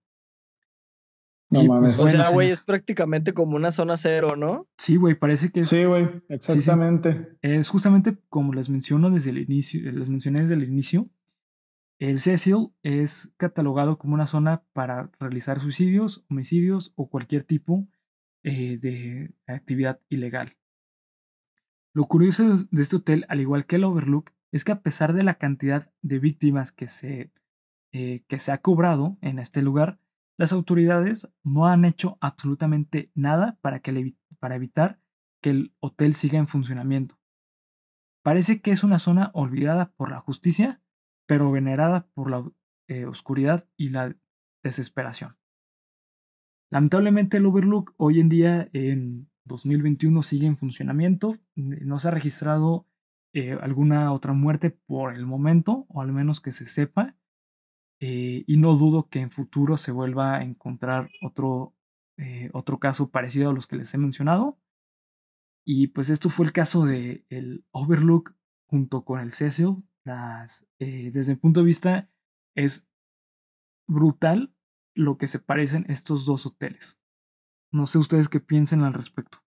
No pues, mames. o sea, güey, es prácticamente como una zona cero, ¿no? Sí, güey, parece que es. Sí, güey, exactamente. Es justamente como les menciono desde el inicio, les mencioné desde el inicio. El Cecil es catalogado como una zona para realizar suicidios, homicidios o cualquier tipo eh, de actividad ilegal. Lo curioso de este hotel, al igual que el Overlook, es que a pesar de la cantidad de víctimas que se, eh, que se ha cobrado en este lugar, las autoridades no han hecho absolutamente nada para, que para evitar que el hotel siga en funcionamiento. Parece que es una zona olvidada por la justicia pero venerada por la eh, oscuridad y la desesperación. Lamentablemente el Overlook hoy en día en 2021 sigue en funcionamiento, no se ha registrado eh, alguna otra muerte por el momento, o al menos que se sepa, eh, y no dudo que en futuro se vuelva a encontrar otro, otro caso parecido a los que les he mencionado. Y pues esto fue el caso de el Overlook junto con el Cecil. Las, desde mi punto de vista es brutal lo que se parecen estos dos hoteles. No sé ustedes qué piensen al respecto.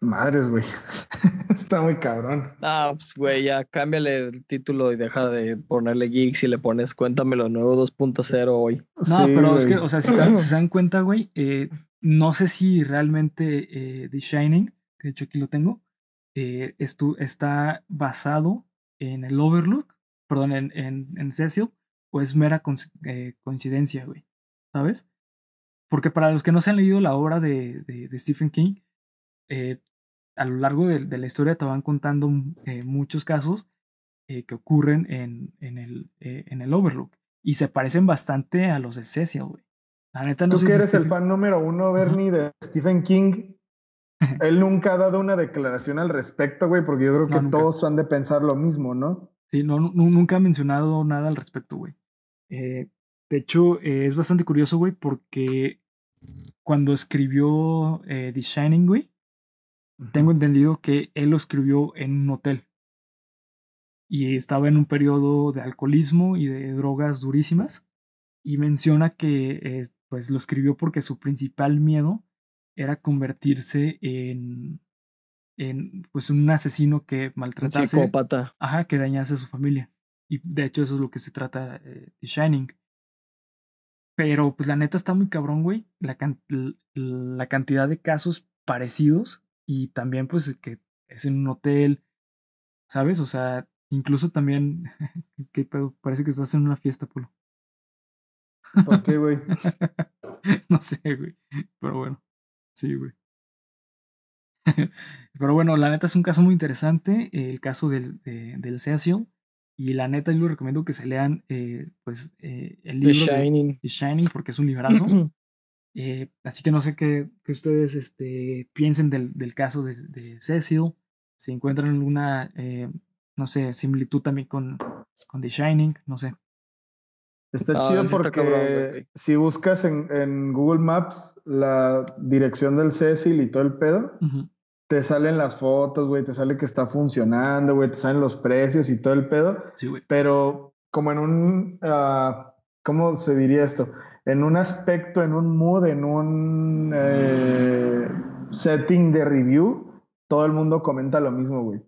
Madres, güey. Está muy cabrón. Ah, pues, güey, ya cámbiale el título y deja de ponerle geeks y le pones Cuéntamelo nuevo 2.0 hoy. No, pero es que, o sea, si, se dan cuenta, güey, eh, no sé si realmente eh, The Shining, de hecho aquí lo tengo, eh, esto está basado en el Overlook, perdón, en, en, en Cecil, o es mera eh, coincidencia, güey. ¿Sabes? Porque para los que no se han leído la obra de, de, Stephen King, eh, a lo largo de, la historia te van contando eh, muchos casos que ocurren en, en, el, en el Overlook. Y se parecen bastante a los del Cecil, güey. La neta no Tú que eres el fan número uno, Bernie, de Stephen King. Él nunca ha dado una declaración al respecto, güey, porque yo creo que todos han de pensar lo mismo, ¿no? Sí, no, nunca ha mencionado nada al respecto, güey. Eh, de hecho, eh, es bastante curioso, güey, porque cuando escribió eh, The Shining, güey, tengo entendido que él lo escribió en un hotel. Y estaba en un periodo de alcoholismo y de drogas durísimas. Y menciona que pues lo escribió porque su principal miedo era convertirse en, en pues un asesino que maltratase. Psicópata. Ajá, que dañase a su familia. Y de hecho eso es lo que se trata eh, de Shining. Pero pues la neta está muy cabrón, güey. La, la cantidad de casos parecidos y también pues que es en un hotel, ¿sabes? O sea, incluso también, ¿qué Parece que estás en una fiesta, Polo. ¿Por qué, güey? no sé, güey. Pero bueno, sí, güey. Pero bueno, la neta es un caso muy interesante, el caso del, del Cecil. Y la neta, yo les recomiendo que se lean eh, pues, eh, el libro The Shining. De, The Shining, porque es un librazo. Eh, así que no sé qué, ustedes este, piensen del, del caso de, de, Cecil. Si encuentran alguna, no sé, similitud también con, con The Shining, no sé. Está ah, chido porque si buscas en, en, Google Maps la dirección del Cecil y todo el pedo, te salen las fotos, güey, te sale que está funcionando, güey, te salen los precios y todo el pedo. Sí, güey. Pero como en un, uh, ¿cómo se diría esto? En un aspecto, en un mood, en un eh, setting de review, todo el mundo comenta lo mismo, güey.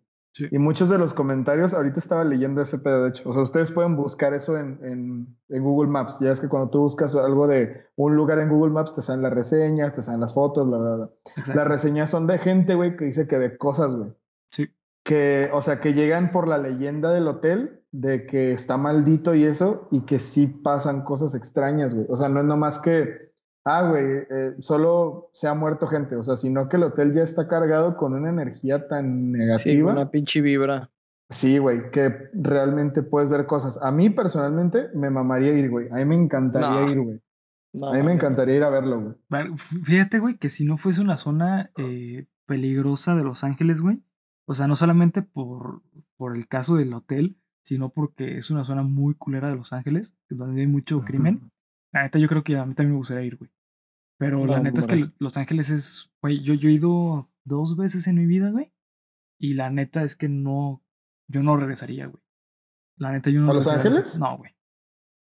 Y muchos de los comentarios, ahorita estaba leyendo ese pedo, de hecho. O sea, ustedes pueden buscar eso en, en, en, Google Maps. Ya es que cuando tú buscas algo de un lugar en Google Maps, te salen las reseñas, te salen las fotos, bla, bla, bla. Las reseñas son de gente, güey, que dice que de cosas, güey. Sí. Que, o sea, que llegan por la leyenda del hotel, de que está maldito y eso, y que sí pasan cosas extrañas, güey. O sea, no es nomás que ah, güey, eh, solo se ha muerto gente, o sea, sino que el hotel ya está cargado con una energía tan negativa. Sí, una pinche vibra. Sí, güey, que realmente puedes ver cosas. A mí personalmente me mamaría ir, güey. A mí me encantaría ir, güey. a mí me encantaría ir a verlo, güey. Fíjate, güey, que si no fuese una zona eh, peligrosa de Los Ángeles, güey, o sea, no solamente por, por el caso del hotel, sino porque es una zona muy culera de Los Ángeles, donde hay mucho crimen. La neta, yo creo que a mí también me gustaría ir, güey. Pero la neta es que Los Ángeles es, güey, yo, yo he ido dos veces en mi vida, güey. Y la neta es que no, yo no regresaría, güey. La neta yo no ¿A Los Ángeles? No, güey.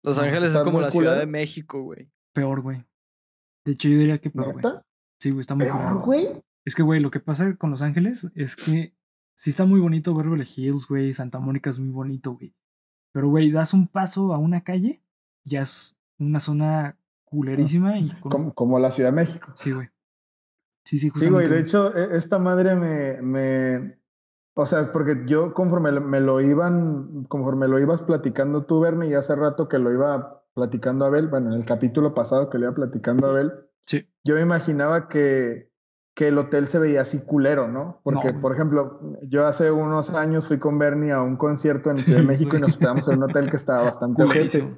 Los Ángeles es como la Ciudad de México, güey. Peor, güey. De hecho, yo diría que peor, güey. Sí, güey, está muy peor, güey. Es que, güey, lo que pasa con Los Ángeles es que sí está muy bonito Beverly Hills, güey. Santa Mónica es muy bonito, güey. Pero, güey, das un paso a una calle, ya es una zona culerísima y como, la Ciudad de México. Sí, güey. Sí, sí, Sí, güey, de hecho, e, esta madre me, me, o sea, porque yo conforme me lo iban, conforme lo ibas platicando tú, Bernie, y hace rato que lo iba platicando a Abel, bueno, en el capítulo pasado que le iba platicando a Abel, sí. yo me imaginaba que, que el hotel se veía así culero, ¿no? Porque, No. por ejemplo, yo hace unos años fui con Bernie a un concierto en Ciudad de México güey. y nos quedamos en un hotel que estaba bastante ojete.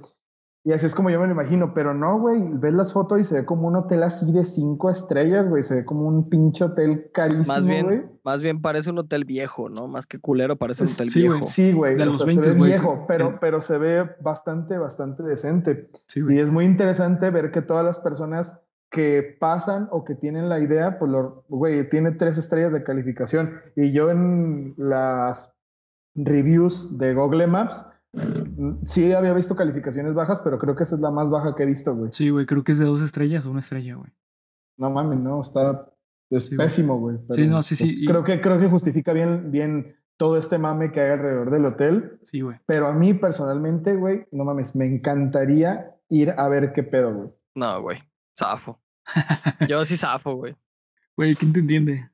Y así es como yo me lo imagino, pero no, güey, ves las fotos y se ve como un hotel así de cinco estrellas, güey, se ve como un pinche hotel carísimo, Pues Más bien, güey. más bien parece un hotel viejo, ¿no? Más que culero, parece un hotel sí, güey. viejo. Sí, güey, De los sea, 20, se ve güey, viejo, sí. pero, pero se ve bastante, bastante decente. Sí, Y es muy interesante ver que todas las personas que pasan o que tienen la idea, pues, lo, güey, tiene tres estrellas de calificación. Y yo en las reviews de Google Maps, sí había visto calificaciones bajas, pero creo que esa es la más baja que he visto, güey. Sí, güey, creo que es de dos estrellas o una estrella, güey. No mames, no, está es Sí, pésimo, güey. Sí, pero, no, sí, sí, pues, y- Creo que, creo que justifica bien, bien todo este mame que hay alrededor del hotel. Sí, güey. Pero a mí personalmente, güey, no mames, me encantaría ir a ver qué pedo, güey. No, güey. Zafo. Yo sí zafo, güey. Güey, ¿quién te entiende?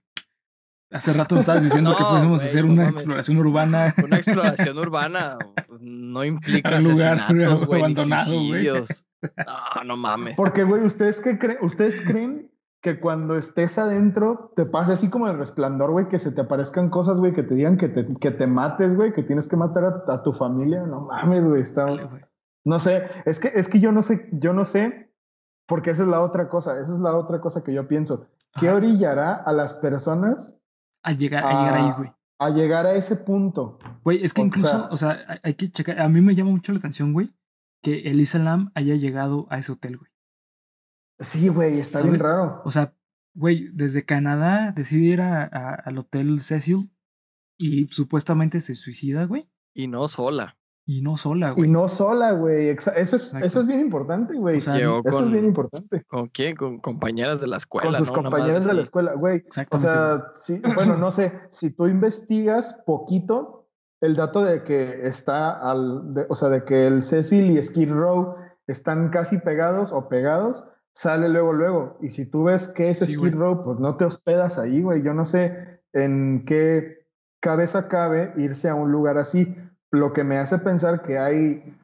Hace rato estabas diciendo que No, fuésemos a hacer una exploración urbana. Una exploración urbana no implica un lugar asesinatos, güey, ni abandonado, güey. No, no mames. Porque, güey, ¿ustedes qué creen? ¿Ustedes creen que cuando estés adentro te pase así como el resplandor, güey, que se te aparezcan cosas, güey, que te digan que te, que te mates, güey, que tienes que matar a, a tu familia? No mames, güey, está... Dale. No sé, es que, es que yo no sé, yo no sé, porque esa es la otra cosa, esa es la otra cosa que yo pienso. ¿Qué Ajá. orillará a las personas A llegar, a llegar ahí, a- güey. a llegar a ese punto? Güey, es que o incluso, sea- o sea, hay- que checar. A mí me llama mucho la atención, güey, que Elisa Lam haya llegado a ese hotel, güey. Sí, güey, está bien ¿Sabes? raro. O sea, güey, desde Canadá decide ir a- a- al hotel Cecil y supuestamente se suicida, güey. Y no sola. Y no sola, Y güey. no sola, güey. Eso es, Exacto. eso es bien importante, güey. O sea, Llegó eso es bien importante. ¿con quién? Con compañeras de la escuela. Con sus ¿no? Una madre compañeros de la escuela, güey. O sea, sí, bueno, no sé, si tú investigas poquito el dato de que está al, de- o sea, de que el Cecil y Skid Row están casi pegados o pegados, sale luego, luego. Y si tú ves que es Sí, güey. Skid Row, pues no te hospedas ahí, güey. Yo no sé en qué cabeza cabe irse a un lugar así. Lo que me hace pensar que hay,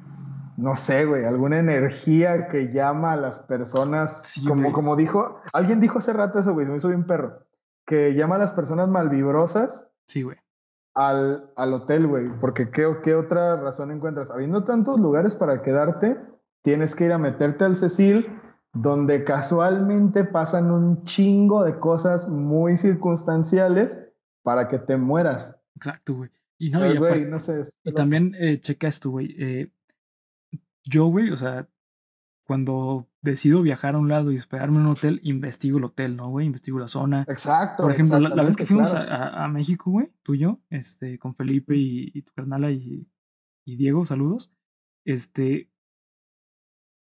no sé, güey, alguna energía que llama a las personas, Sí, como, güey. como dijo, alguien dijo hace rato eso, güey, se me hizo bien perro, que llama a las personas malvibrosas Sí, güey. al, al hotel, güey, porque ¿qué, ¿qué otra razón encuentras? Habiendo tantos lugares para quedarte, tienes que ir a meterte al Cecil, donde casualmente pasan un chingo de cosas muy circunstanciales para que te mueras. Exacto, güey. Y no, Pero, y, güey, aparte- no sé. es- y también eh, checa esto, güey. eh, yo, güey, o sea, cuando decido viajar a un lado y hospedarme en un hotel, investigo el hotel, ¿no, güey? Investigo la zona. Exacto. Por ejemplo, la, la vez que fuimos claro. a- a México, güey, tú y yo, este, con Felipe y, y tu carnala y, y Diego, saludos. Este,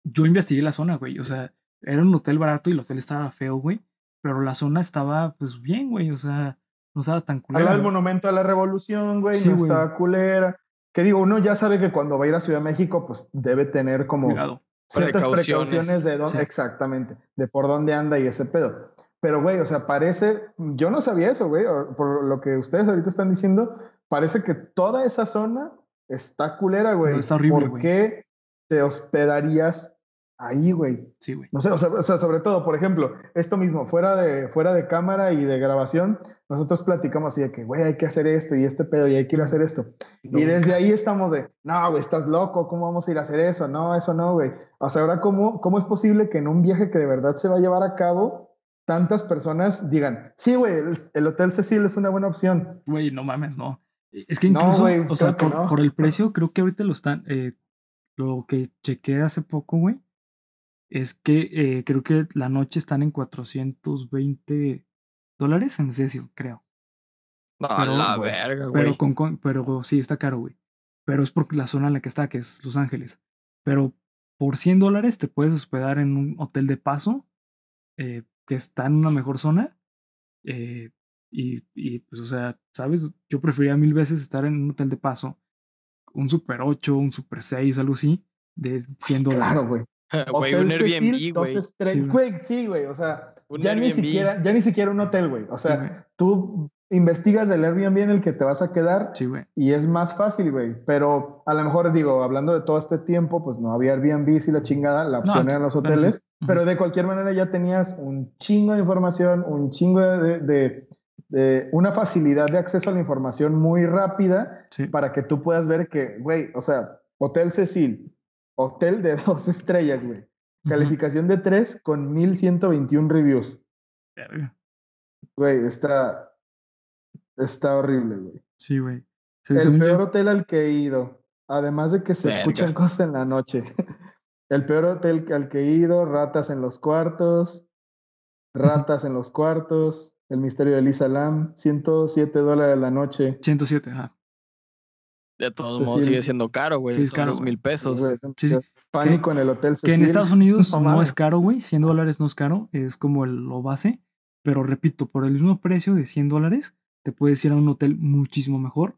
yo investigué la zona, güey. O sea, era un hotel barato y el hotel estaba feo, güey. Pero la zona estaba, pues, bien, güey. O sea, no estaba tan Al culera. lado del monumento a la revolución, güey, Sí, no güey. estaba culera. Que digo, uno ya sabe que cuando va a ir a Ciudad de México, pues debe tener como Cuidado. ciertas Precauciones. precauciones de dónde, Sí. exactamente, de por dónde anda y ese pedo. Pero, güey, o sea, parece, yo no sabía eso, güey, por lo que ustedes ahorita están diciendo, parece que toda esa zona está culera, güey. No, está horrible, ¿Por güey. qué te hospedarías ahí, güey? Sí, güey. No sé, o sea, o sea, sobre todo, por ejemplo, esto mismo, fuera de, fuera de cámara y de grabación, nosotros platicamos así de que, güey, hay que hacer esto y este pedo y hay que ir a hacer esto. Y desde ahí estamos de, no, güey, estás loco, ¿cómo vamos a ir a hacer eso? No, eso no, güey. O sea, ahora, ¿cómo, ¿cómo es posible que en un viaje que de verdad se va a llevar a cabo, tantas personas digan, sí, güey, el, el Hotel Cecil es una buena opción? Güey, no mames, no. Es que No, incluso, güey, o sea, no. por el precio, creo que ahorita lo están. eh, lo que chequé hace poco, güey, es que eh, creo que la noche están en 420 dólares en Cecil, creo. No, Pero, la güey, verga, Pero, güey. con, con- pero sí, está caro, güey. Pero es por la zona en la que está, que es Los Ángeles. Pero por 100 dólares te puedes hospedar en un hotel de paso eh, que está en una mejor zona. eh, y, y, pues, o sea, ¿sabes? Yo preferiría mil veces estar en un hotel de paso, un Super 8, un Super 6, algo así, de 100 dólares. Claro, güey. Güey, un Airbnb, dos güey. Sí, güey. Sí, güey. O sea, Un ya ni siquiera, ya ni siquiera un hotel, güey. O Sí, sea, tú investigas el Airbnb en el que te vas a quedar Sí, güey. y es más fácil, güey. Pero a lo mejor digo, hablando de todo este tiempo, pues no había Airbnb y la chingada, la opción No, eran los bueno, sí. hoteles, Ujú. pero de cualquier manera ya tenías un chingo de información, un chingo de, de- de- una facilidad de acceso a la información muy rápida Sí. para que tú puedas ver que, güey, o sea, Hotel Cecil, hotel de dos estrellas, güey. Calificación de 3 con 1121 reviews. Verga. Güey, está, está horrible, güey. Sí, güey. Se- El yo- peor hotel al que he ido, además de que se Verga. escuchan cosas en la noche. El peor hotel al que he ido, ratas en los cuartos, ratas en los cuartos, el misterio de Lisa Lam, 107 dólares la noche. 107, ajá. De todos Sí, modos sí. sigue siendo caro, güey. Sí, es son caro, dos mil pesos. Sí. Pánico en el hotel Que en. Estados Unidos No es caro, güey. 100 dólares no es caro. Es como el- lo base. Pero repito, por el mismo precio de 100 dólares, te puedes ir a un hotel muchísimo mejor,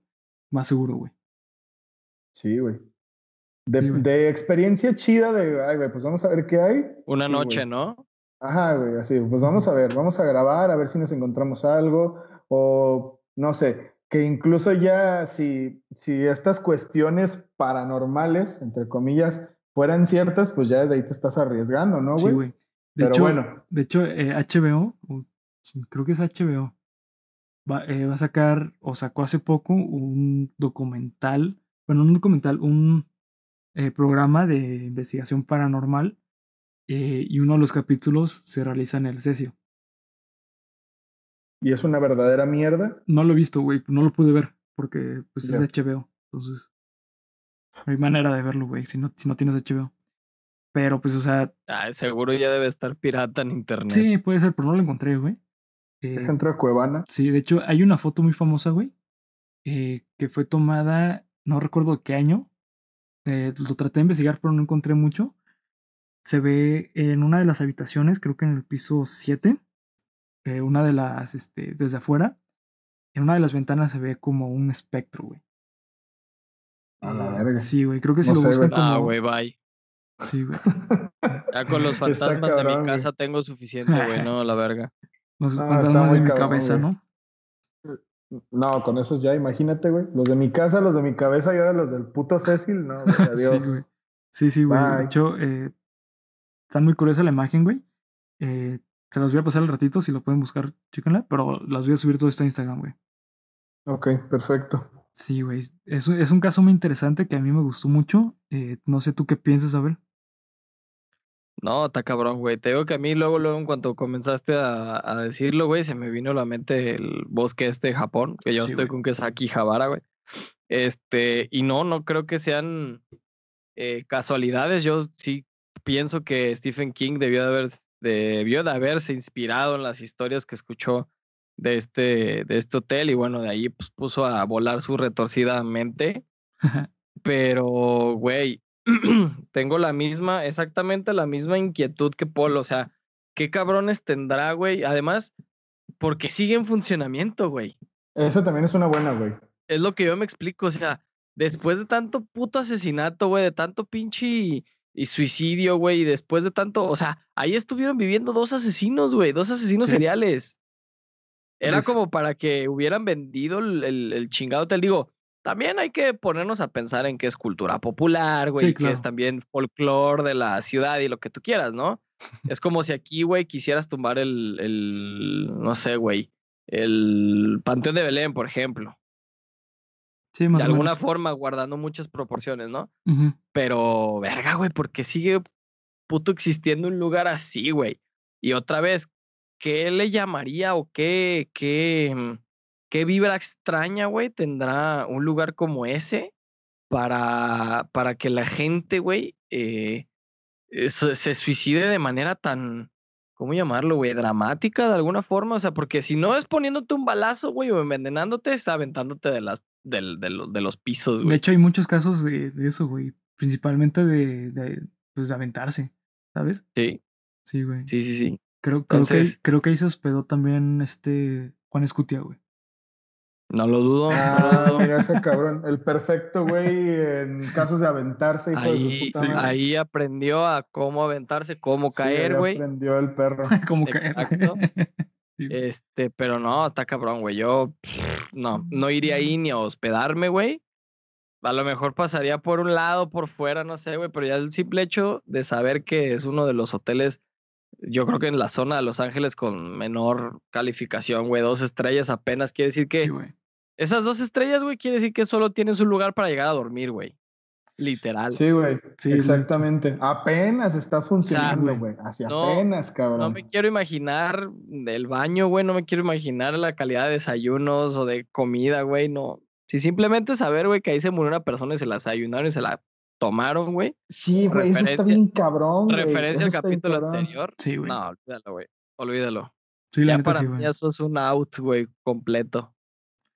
más seguro, güey. Sí, güey. De, Sí, güey. de experiencia chida de, ay, güey, pues vamos a ver qué hay. Una Sí, noche, güey. ¿no? Ajá, güey, así, pues vamos a ver, vamos a grabar, a ver si nos encontramos algo, o no sé, que incluso ya si, si estas cuestiones paranormales, entre comillas, fueran ciertas, pues ya desde ahí te estás arriesgando, ¿no, Sí, güey? güey. De Pero hecho, bueno, de hecho eh, HBO, creo que es HBO, va, eh, va a sacar, o sacó hace poco un documental, bueno, no un documental, un eh, programa de investigación paranormal. eh, y uno de los capítulos se realiza en el Cesio. Y es una verdadera mierda. No lo he visto, güey, no lo pude ver porque pues es de HBO. Entonces, no hay manera de verlo, güey, si no, si no tienes HBO. Pero pues, o sea, Ah, seguro ya debe estar pirata en internet. sí, puede ser, pero no lo encontré, güey. Eh, Deja entrar a Cuevana. sí, de hecho, hay una foto muy famosa, güey, eh, que fue tomada, no recuerdo qué año. eh, lo traté de investigar, pero no encontré mucho. Se ve en una de las habitaciones, creo que en el piso 7, eh, una de las, este, desde afuera, en una de las ventanas se ve como un espectro, güey. A la verga. Sí, güey, creo que si No lo sé, buscan güey. como... Ah, güey, bye. Sí, güey. Ya con los fantasmas de mi güey. casa tengo suficiente, güey. No, la verga. Los está fantasmas de mi cabrón, cabeza, güey. ¿no? No, con esos ya, imagínate, güey. Los de mi casa, los de mi cabeza y ahora los del puto Cecil, no, güey, Sí, adiós. güey. Sí, sí, güey. De hecho, eh, está muy curiosa la imagen, güey. Eh, se las voy a pasar al ratito, si lo pueden buscar, chéquenla, pero las voy a subir todo esto a Instagram, güey. Ok, perfecto. Sí, güey. Es, es un caso muy interesante que a mí me gustó mucho. Eh, no sé tú qué piensas, Abel. No, está cabrón, güey. Te digo que a mí luego, luego, en cuanto comenzaste a, a decirlo, güey, se me vino a la mente el bosque este de Japón, que yo Sí, estoy con que es Akihabara, güey. Este, y no, no creo que sean eh, casualidades. Yo sí pienso que Stephen King debió de haber, debió de haberse inspirado en las historias que escuchó de este, de este hotel, y bueno, de ahí pues, puso a volar su retorcida mente. Pero, güey, tengo la misma, exactamente la misma inquietud que Paul. O sea, ¿qué cabrones tendrá, güey? Además, porque sigue en funcionamiento, güey. Esa también es una buena, güey. Es lo que yo me explico. O sea, después de tanto puto asesinato, güey, de tanto pinche y, suicidio, güey, y después de tanto, o sea, ahí estuvieron viviendo dos asesinos, güey, dos asesinos Sí. seriales. Era Pues- como para que hubieran vendido el, el, el chingado hotel. Digo, también hay que ponernos a pensar en que es cultura popular, güey, Sí, y que es claro. también folclore de la ciudad y lo que tú quieras, ¿no? es como si aquí, güey, quisieras tumbar el, el, no sé, güey, el Panteón de Belén, por ejemplo. Sí, más de o alguna menos. forma, guardando muchas proporciones, ¿no? Pero, verga, güey, porque sigue puto existiendo un lugar así, güey. Y otra vez, ¿qué le llamaría o qué, qué, mm, qué vibra extraña, güey, tendrá un lugar como ese para, para que la gente, güey, eh, eh, se, se suicide de manera tan, ¿cómo llamarlo, güey? Dramática de alguna forma. O sea, porque si no es poniéndote un balazo, güey, o envenenándote, está aventándote de las, del, de, lo- de los pisos, De güey. hecho, hay muchos casos de, de eso, güey. Principalmente de, de, pues, de aventarse, ¿sabes? Sí, Sí, güey. sí, sí, sí. Creo, creo, que, creo que ahí se hospedó también este Juan Escutia, güey. No lo dudo. Ah, mira ese cabrón. El perfecto, güey, en casos de aventarse, hijo de Ahí, su puta sí, ahí aprendió a cómo aventarse, cómo Sí, caer, ahí güey. aprendió el perro. Caer, güey. Exacto. Sí. Este, pero no, está cabrón, güey. Yo no, no iría ahí ni a hospedarme, güey. A lo mejor pasaría por un lado, por fuera, no sé, güey, pero ya el simple hecho de saber que es uno de los hoteles, yo creo que en la zona de Los Ángeles con menor calificación, güey, dos estrellas apenas, quiere decir que Sí, esas dos estrellas, güey, quiere decir que solo tienes un lugar para llegar a dormir, güey. Literal. Sí, güey. Sí, exactamente. Apenas está funcionando, güey. No, apenas, cabrón. No me quiero imaginar el baño, güey. No me quiero imaginar la calidad de desayunos o de comida, güey. No. Si simplemente saber, güey, que ahí se murió una persona y se la desayunaron y se la tomaron, güey. Sí, güey, eso está bien cabrón. güey. Referencia Eso al capítulo anterior. Sí, güey. No, olvídalo, güey. Olvídalo. Sí, la Ya neta para sí, mí güey. eso es un out, güey, completo.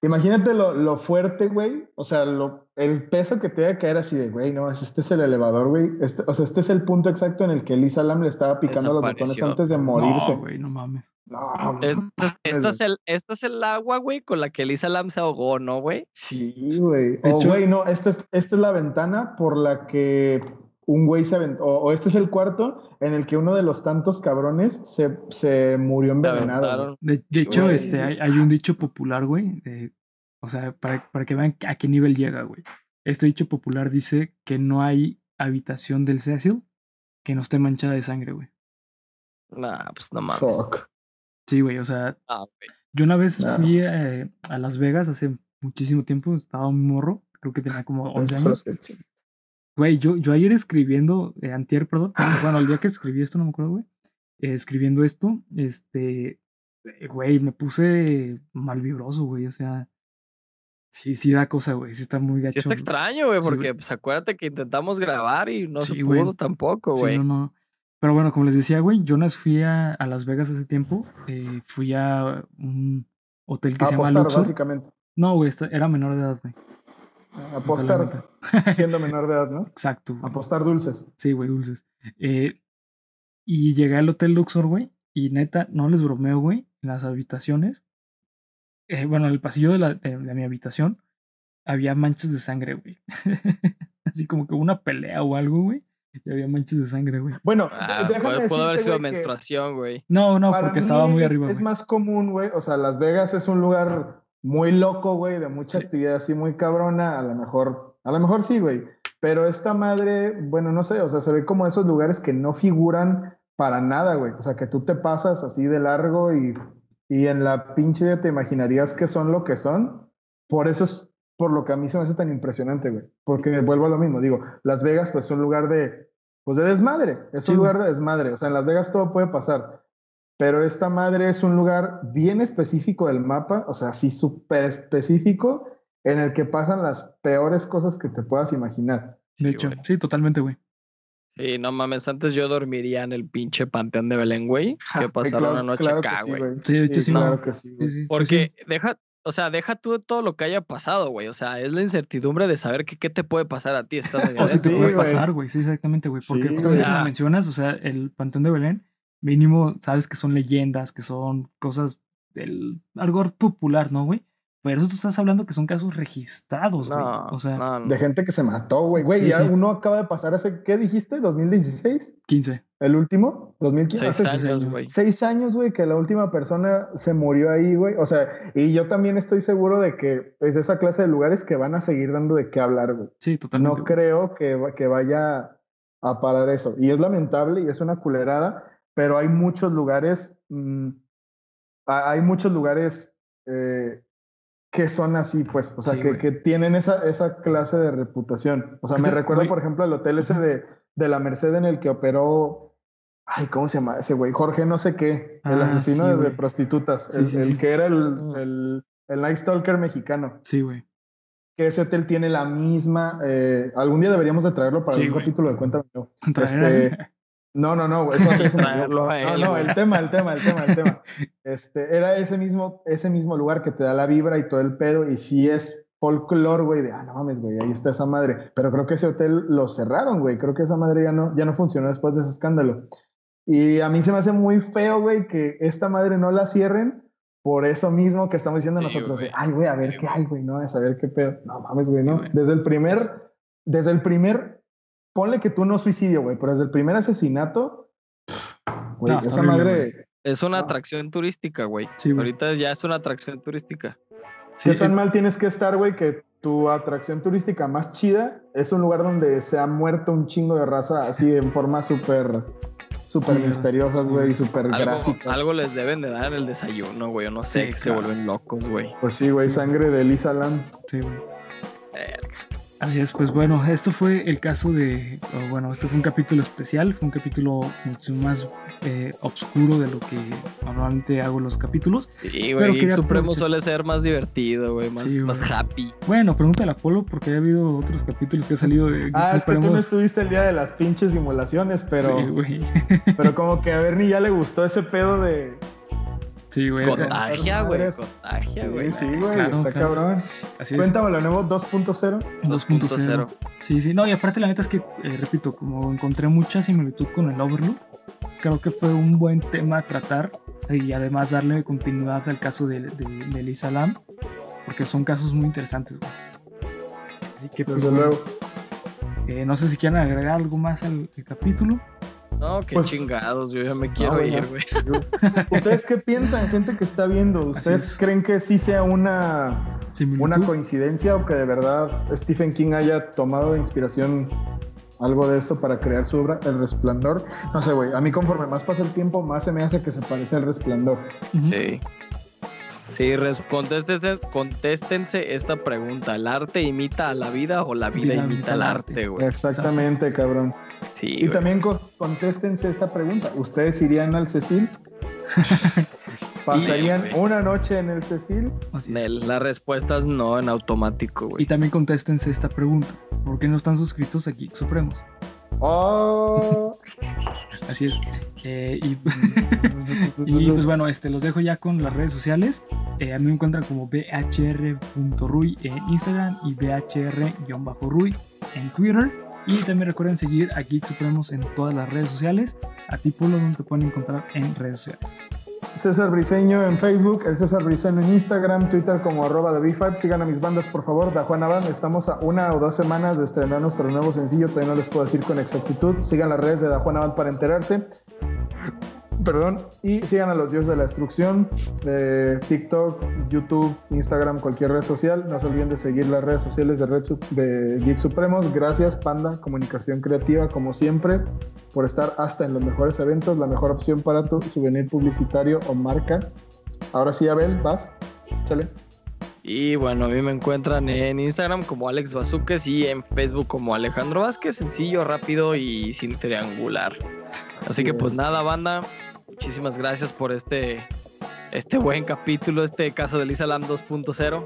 Imagínate lo, lo fuerte, güey. O sea, lo, el peso que te debe caer así de, güey, no, este es el elevador, güey. Este, o sea, este es el punto exacto en el que Lisa Lam le estaba picando los botones antes de morirse. No, güey, no mames. No, Este es, esta, güey. es el, esta es el agua, güey, con la que Lisa Lam se ahogó, ¿no, güey? Sí, güey. O, hecho- güey, no, esta es, esta es la ventana por la que un güey se aventó. O, o este es el cuarto en el que uno de los tantos cabrones se, se murió envenenado. De, de hecho, Güey, este, sí. hay, hay un dicho popular, güey. de- o sea, para, para que vean a qué nivel llega, güey. Este dicho popular dice que no hay habitación del Cecil que no esté manchada de sangre, güey. Nah, pues no mames. Fuck. Sí, güey, o sea, Ah, güey. yo una vez No. fui eh, a Las Vegas hace muchísimo tiempo, estaba un morro, creo que tenía como 11 años. Güey, yo, yo ayer escribiendo, eh, antier, perdón, bueno, el día que escribí esto, no me acuerdo, güey, eh, escribiendo esto, este, eh, güey, me puse mal vibroso, güey, o sea, sí, sí da cosa, güey, sí está muy gacho. Sí está extraño, güey, Sí, porque pues acuérdate que intentamos grabar y no Sí, se pudo tampoco, Sí, güey. no, no. Pero bueno, como les decía, güey, yo no fui a, a Las Vegas hace tiempo, eh, fui a un hotel que se llama Apostar, Luxor. básicamente. No, güey, era menor de edad, güey. Apostar siendo menor de edad, ¿no? Exacto. güey. Apostar dulces. Sí, güey, dulces. Eh, y llegué al Hotel Luxor, güey. Y neta, no les bromeo, güey. En las habitaciones. eh, bueno, en el pasillo de, la, de, de mi habitación. Había manchas de sangre, güey. Así como que hubo una pelea o algo, güey. Y había manchas de sangre, güey. Bueno, Ah, déjame puede- pudo haber sido menstruación, güey. No, no, porque estaba muy es- arriba, Es güey. más común, güey. O sea, Las Vegas es un lugar muy loco, güey, de mucha Sí. actividad así muy cabrona. A lo mejor, a lo mejor sí, güey. Pero esta madre, bueno, no sé, o sea, se ve como esos lugares que no figuran para nada, güey. O sea, que tú te pasas así de largo y, y en la pinche te imaginarías que son lo que son. Por eso es por lo que a mí se me hace tan impresionante, güey. Porque vuelvo a lo mismo, digo, Las Vegas pues es un lugar de, pues de desmadre, es Sí, un lugar de desmadre. O sea, en Las Vegas todo puede pasar. Pero esta madre es un lugar bien específico del mapa, o sea, así súper específico, en el que pasan las peores cosas que te puedas imaginar. De Sí, hecho, güey. sí, totalmente, güey. Sí, no mames, antes yo dormiría en el pinche panteón de Belén, güey. Que Ay, pasar claro- una noche claro acá, sí, güey. Sí, de hecho, sí, Claro no. que sí, sí. pues sí. Porque deja, o sea, deja tú todo lo que haya pasado, güey. O sea, es la incertidumbre de saber que qué te puede pasar a ti. Estás O si te Sí, puede pasar, güey. Sí, exactamente, güey. Porque como mencionas, o sea, el Pantón de Belén, mínimo sabes que son leyendas, que son cosas del algo popular, ¿no, güey? Pero eso tú estás hablando que son casos registrados, güey. No, o sea, no, no. De gente que se mató, güey. Güey, Sí, ya sí. uno acaba de pasar hace, ¿qué dijiste? ¿2016? 15. ¿El último? ¿2015? Seis Hace seis años, güey. seis años, güey, que la última persona se murió ahí, güey. O sea, y yo también estoy seguro de que es esa clase de lugares que van a seguir dando de qué hablar, güey. Sí, totalmente. No creo que, va- que vaya a parar eso. Y es lamentable y es una culerada, pero hay muchos lugares, mm, ha- hay muchos lugares eh, que son así, pues, o sea, Sí, que, que tienen esa, esa clase de reputación. O sea, me recuerda, por ejemplo, el hotel ese de, de la Merced en el que operó, ay, ¿cómo se llama ese güey? Jorge no sé qué, el Ah, asesino sí, de, prostitutas, Sí, el, que era el, Mm. el, el Night Stalker mexicano Sí, güey. que ese hotel tiene la misma. eh, algún día deberíamos de traerlo para un capítulo de Traer- Este, no, no, no, eso- eso me- no, no, el tema, el tema, el tema, el tema. Este, era ese mismo, ese mismo lugar que te da la vibra y todo el pedo, y sí es folclore, güey, de, ah, no mames, güey, ahí está esa madre. Pero creo que ese hotel lo cerraron, güey, creo que esa madre ya no, ya no funcionó después de ese escándalo. Y a mí se me hace muy feo, güey, que esta madre no la cierren por eso mismo que estamos diciendo Sí, nosotros. güey. Ay, güey, a ver Sí, qué hay, güey, ¿no? A saber qué pedo. No mames, güey, ¿no? Desde el primer, Es- desde el primer, ponle que tú no suicidio, güey, pero desde el primer asesinato, güey, No, esa horrible, madre, Es una Ah. atracción turística, güey. Sí, güey. Ahorita ya es una atracción turística. Sí, ¿Qué tan es- mal tienes que estar, güey, que tu atracción turística más chida es un lugar donde se ha muerto un chingo de raza así en forma súper, súper misteriosas, sí. güey, súper gráficas? algo les deben de dar en el desayuno, güey. o No sé, Sí, que se vuelven locos, güey. Pues sí, güey, Sí. sangre de Lisa Lam. sí, güey. Así es, pues bueno, esto fue el caso de, bueno, esto fue un capítulo especial, fue un capítulo mucho más eh, obscuro de lo que normalmente hago los capítulos. Sí, güey. Geek Supremo suele ser más divertido, güey. Más, Sí, más güey. happy. Bueno, pregúntale a Polo porque ha habido otros capítulos que ha salido de Ah, es que tú no estuviste el día de las pinches simulaciones, pero, Sí, güey. pero como que a Bernie ya le gustó ese pedo de... Sí, güey. Contagia, güey. Contagia, Sí, güey. sí, güey, Claro, está claro. cabrón. Así. Cuéntame lo nuevo 2.0. 2.0. Sí, sí, no, y aparte la neta es que, eh, repito, como encontré mucha similitud con el Overlook, creo que fue un buen tema a tratar y además darle continuidad al caso de, de, de Lisa Lam, porque son casos muy interesantes, güey. Así que, pues, Desde luego. eh, no sé si quieren agregar algo más al, al capítulo. No, qué Pues- chingados, yo ya me quiero ir, güey. ¿Ustedes qué piensan, gente que está viendo? ¿Ustedes es. creen que sí sea una, una coincidencia o que de verdad Stephen King haya tomado de inspiración algo de esto para crear su obra, El Resplandor? No sé, güey. A mí conforme más pasa el tiempo, más se me hace que se parece al Resplandor. Sí. Sí, contéstense, contéstense esta pregunta. ¿El arte imita a la vida o la vida, imita al arte, güey? Exactamente, cabrón. Sí, Y güey. también contéstense esta pregunta. ¿Ustedes irían al Cecil? ¿Pasarían Sí, una noche en el Cecil? La respuesta es no en automático, Y güey. también contéstense esta pregunta. ¿Por qué no están suscritos a Geek Supremos? Oh. Así es. Eh, y, y, pues bueno, este, los dejo ya con las redes sociales. Eh, a mí me encuentran como bhr.ruy en Instagram y bhr-ruy en Twitter. Y también recuerden seguir a Geek Supremos en todas las redes sociales. A ti, Polo, donde te pueden encontrar en redes sociales. César Briseño en Facebook, el César Briseño en Instagram, Twitter como arroba de B5. Sigan a mis bandas, por favor. Da Juana Band. Estamos a una o dos semanas de estrenar nuestro nuevo sencillo. Todavía no les puedo decir con exactitud. Sigan las redes de Da Juana Band para enterarse. Perdón. Y sigan a los dioses de la destrucción. eh, TikTok, YouTube, Instagram, cualquier red social. No se olviden de seguir las redes sociales de, Red de Geek Supremos. Gracias, Panda, Comunicación Creativa, como siempre, por estar hasta en los mejores eventos. La mejor opción para tu souvenir publicitario o marca. Ahora sí, Abel, vas. Chale. Y bueno, a mí me encuentran en Instagram como Alex Bazuques y en Facebook como Alejandro Vázquez. Sencillo, rápido y sin triangular. Así, Así que pues es. nada, banda. Muchísimas gracias por este, este buen capítulo, este caso de Lisa Lam 2.0.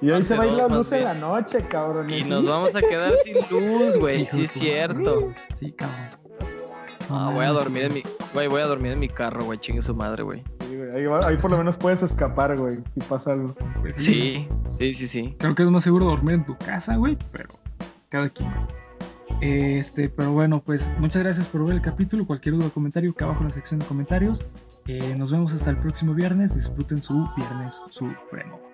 Y hoy se va a ir la luz en la noche, cabrón. Y nos vamos a quedar sin luz, güey. Sí, es cierto. Sí, cabrón. Ah, voy a dormir en mi, güey, voy a dormir en mi carro, güey. Chingue su madre, güey. Sí, güey, Ahí, ahí por lo menos puedes escapar, güey, si pasa algo. Pues Sí, sí, sí, sí. Creo que es más seguro dormir en tu casa, güey, pero cada quien. Este, pero bueno, pues muchas gracias por ver el capítulo. Cualquier duda o comentario que abajo en la sección de comentarios. Eh, nos vemos hasta el próximo viernes. Disfruten su Viernes Supremo.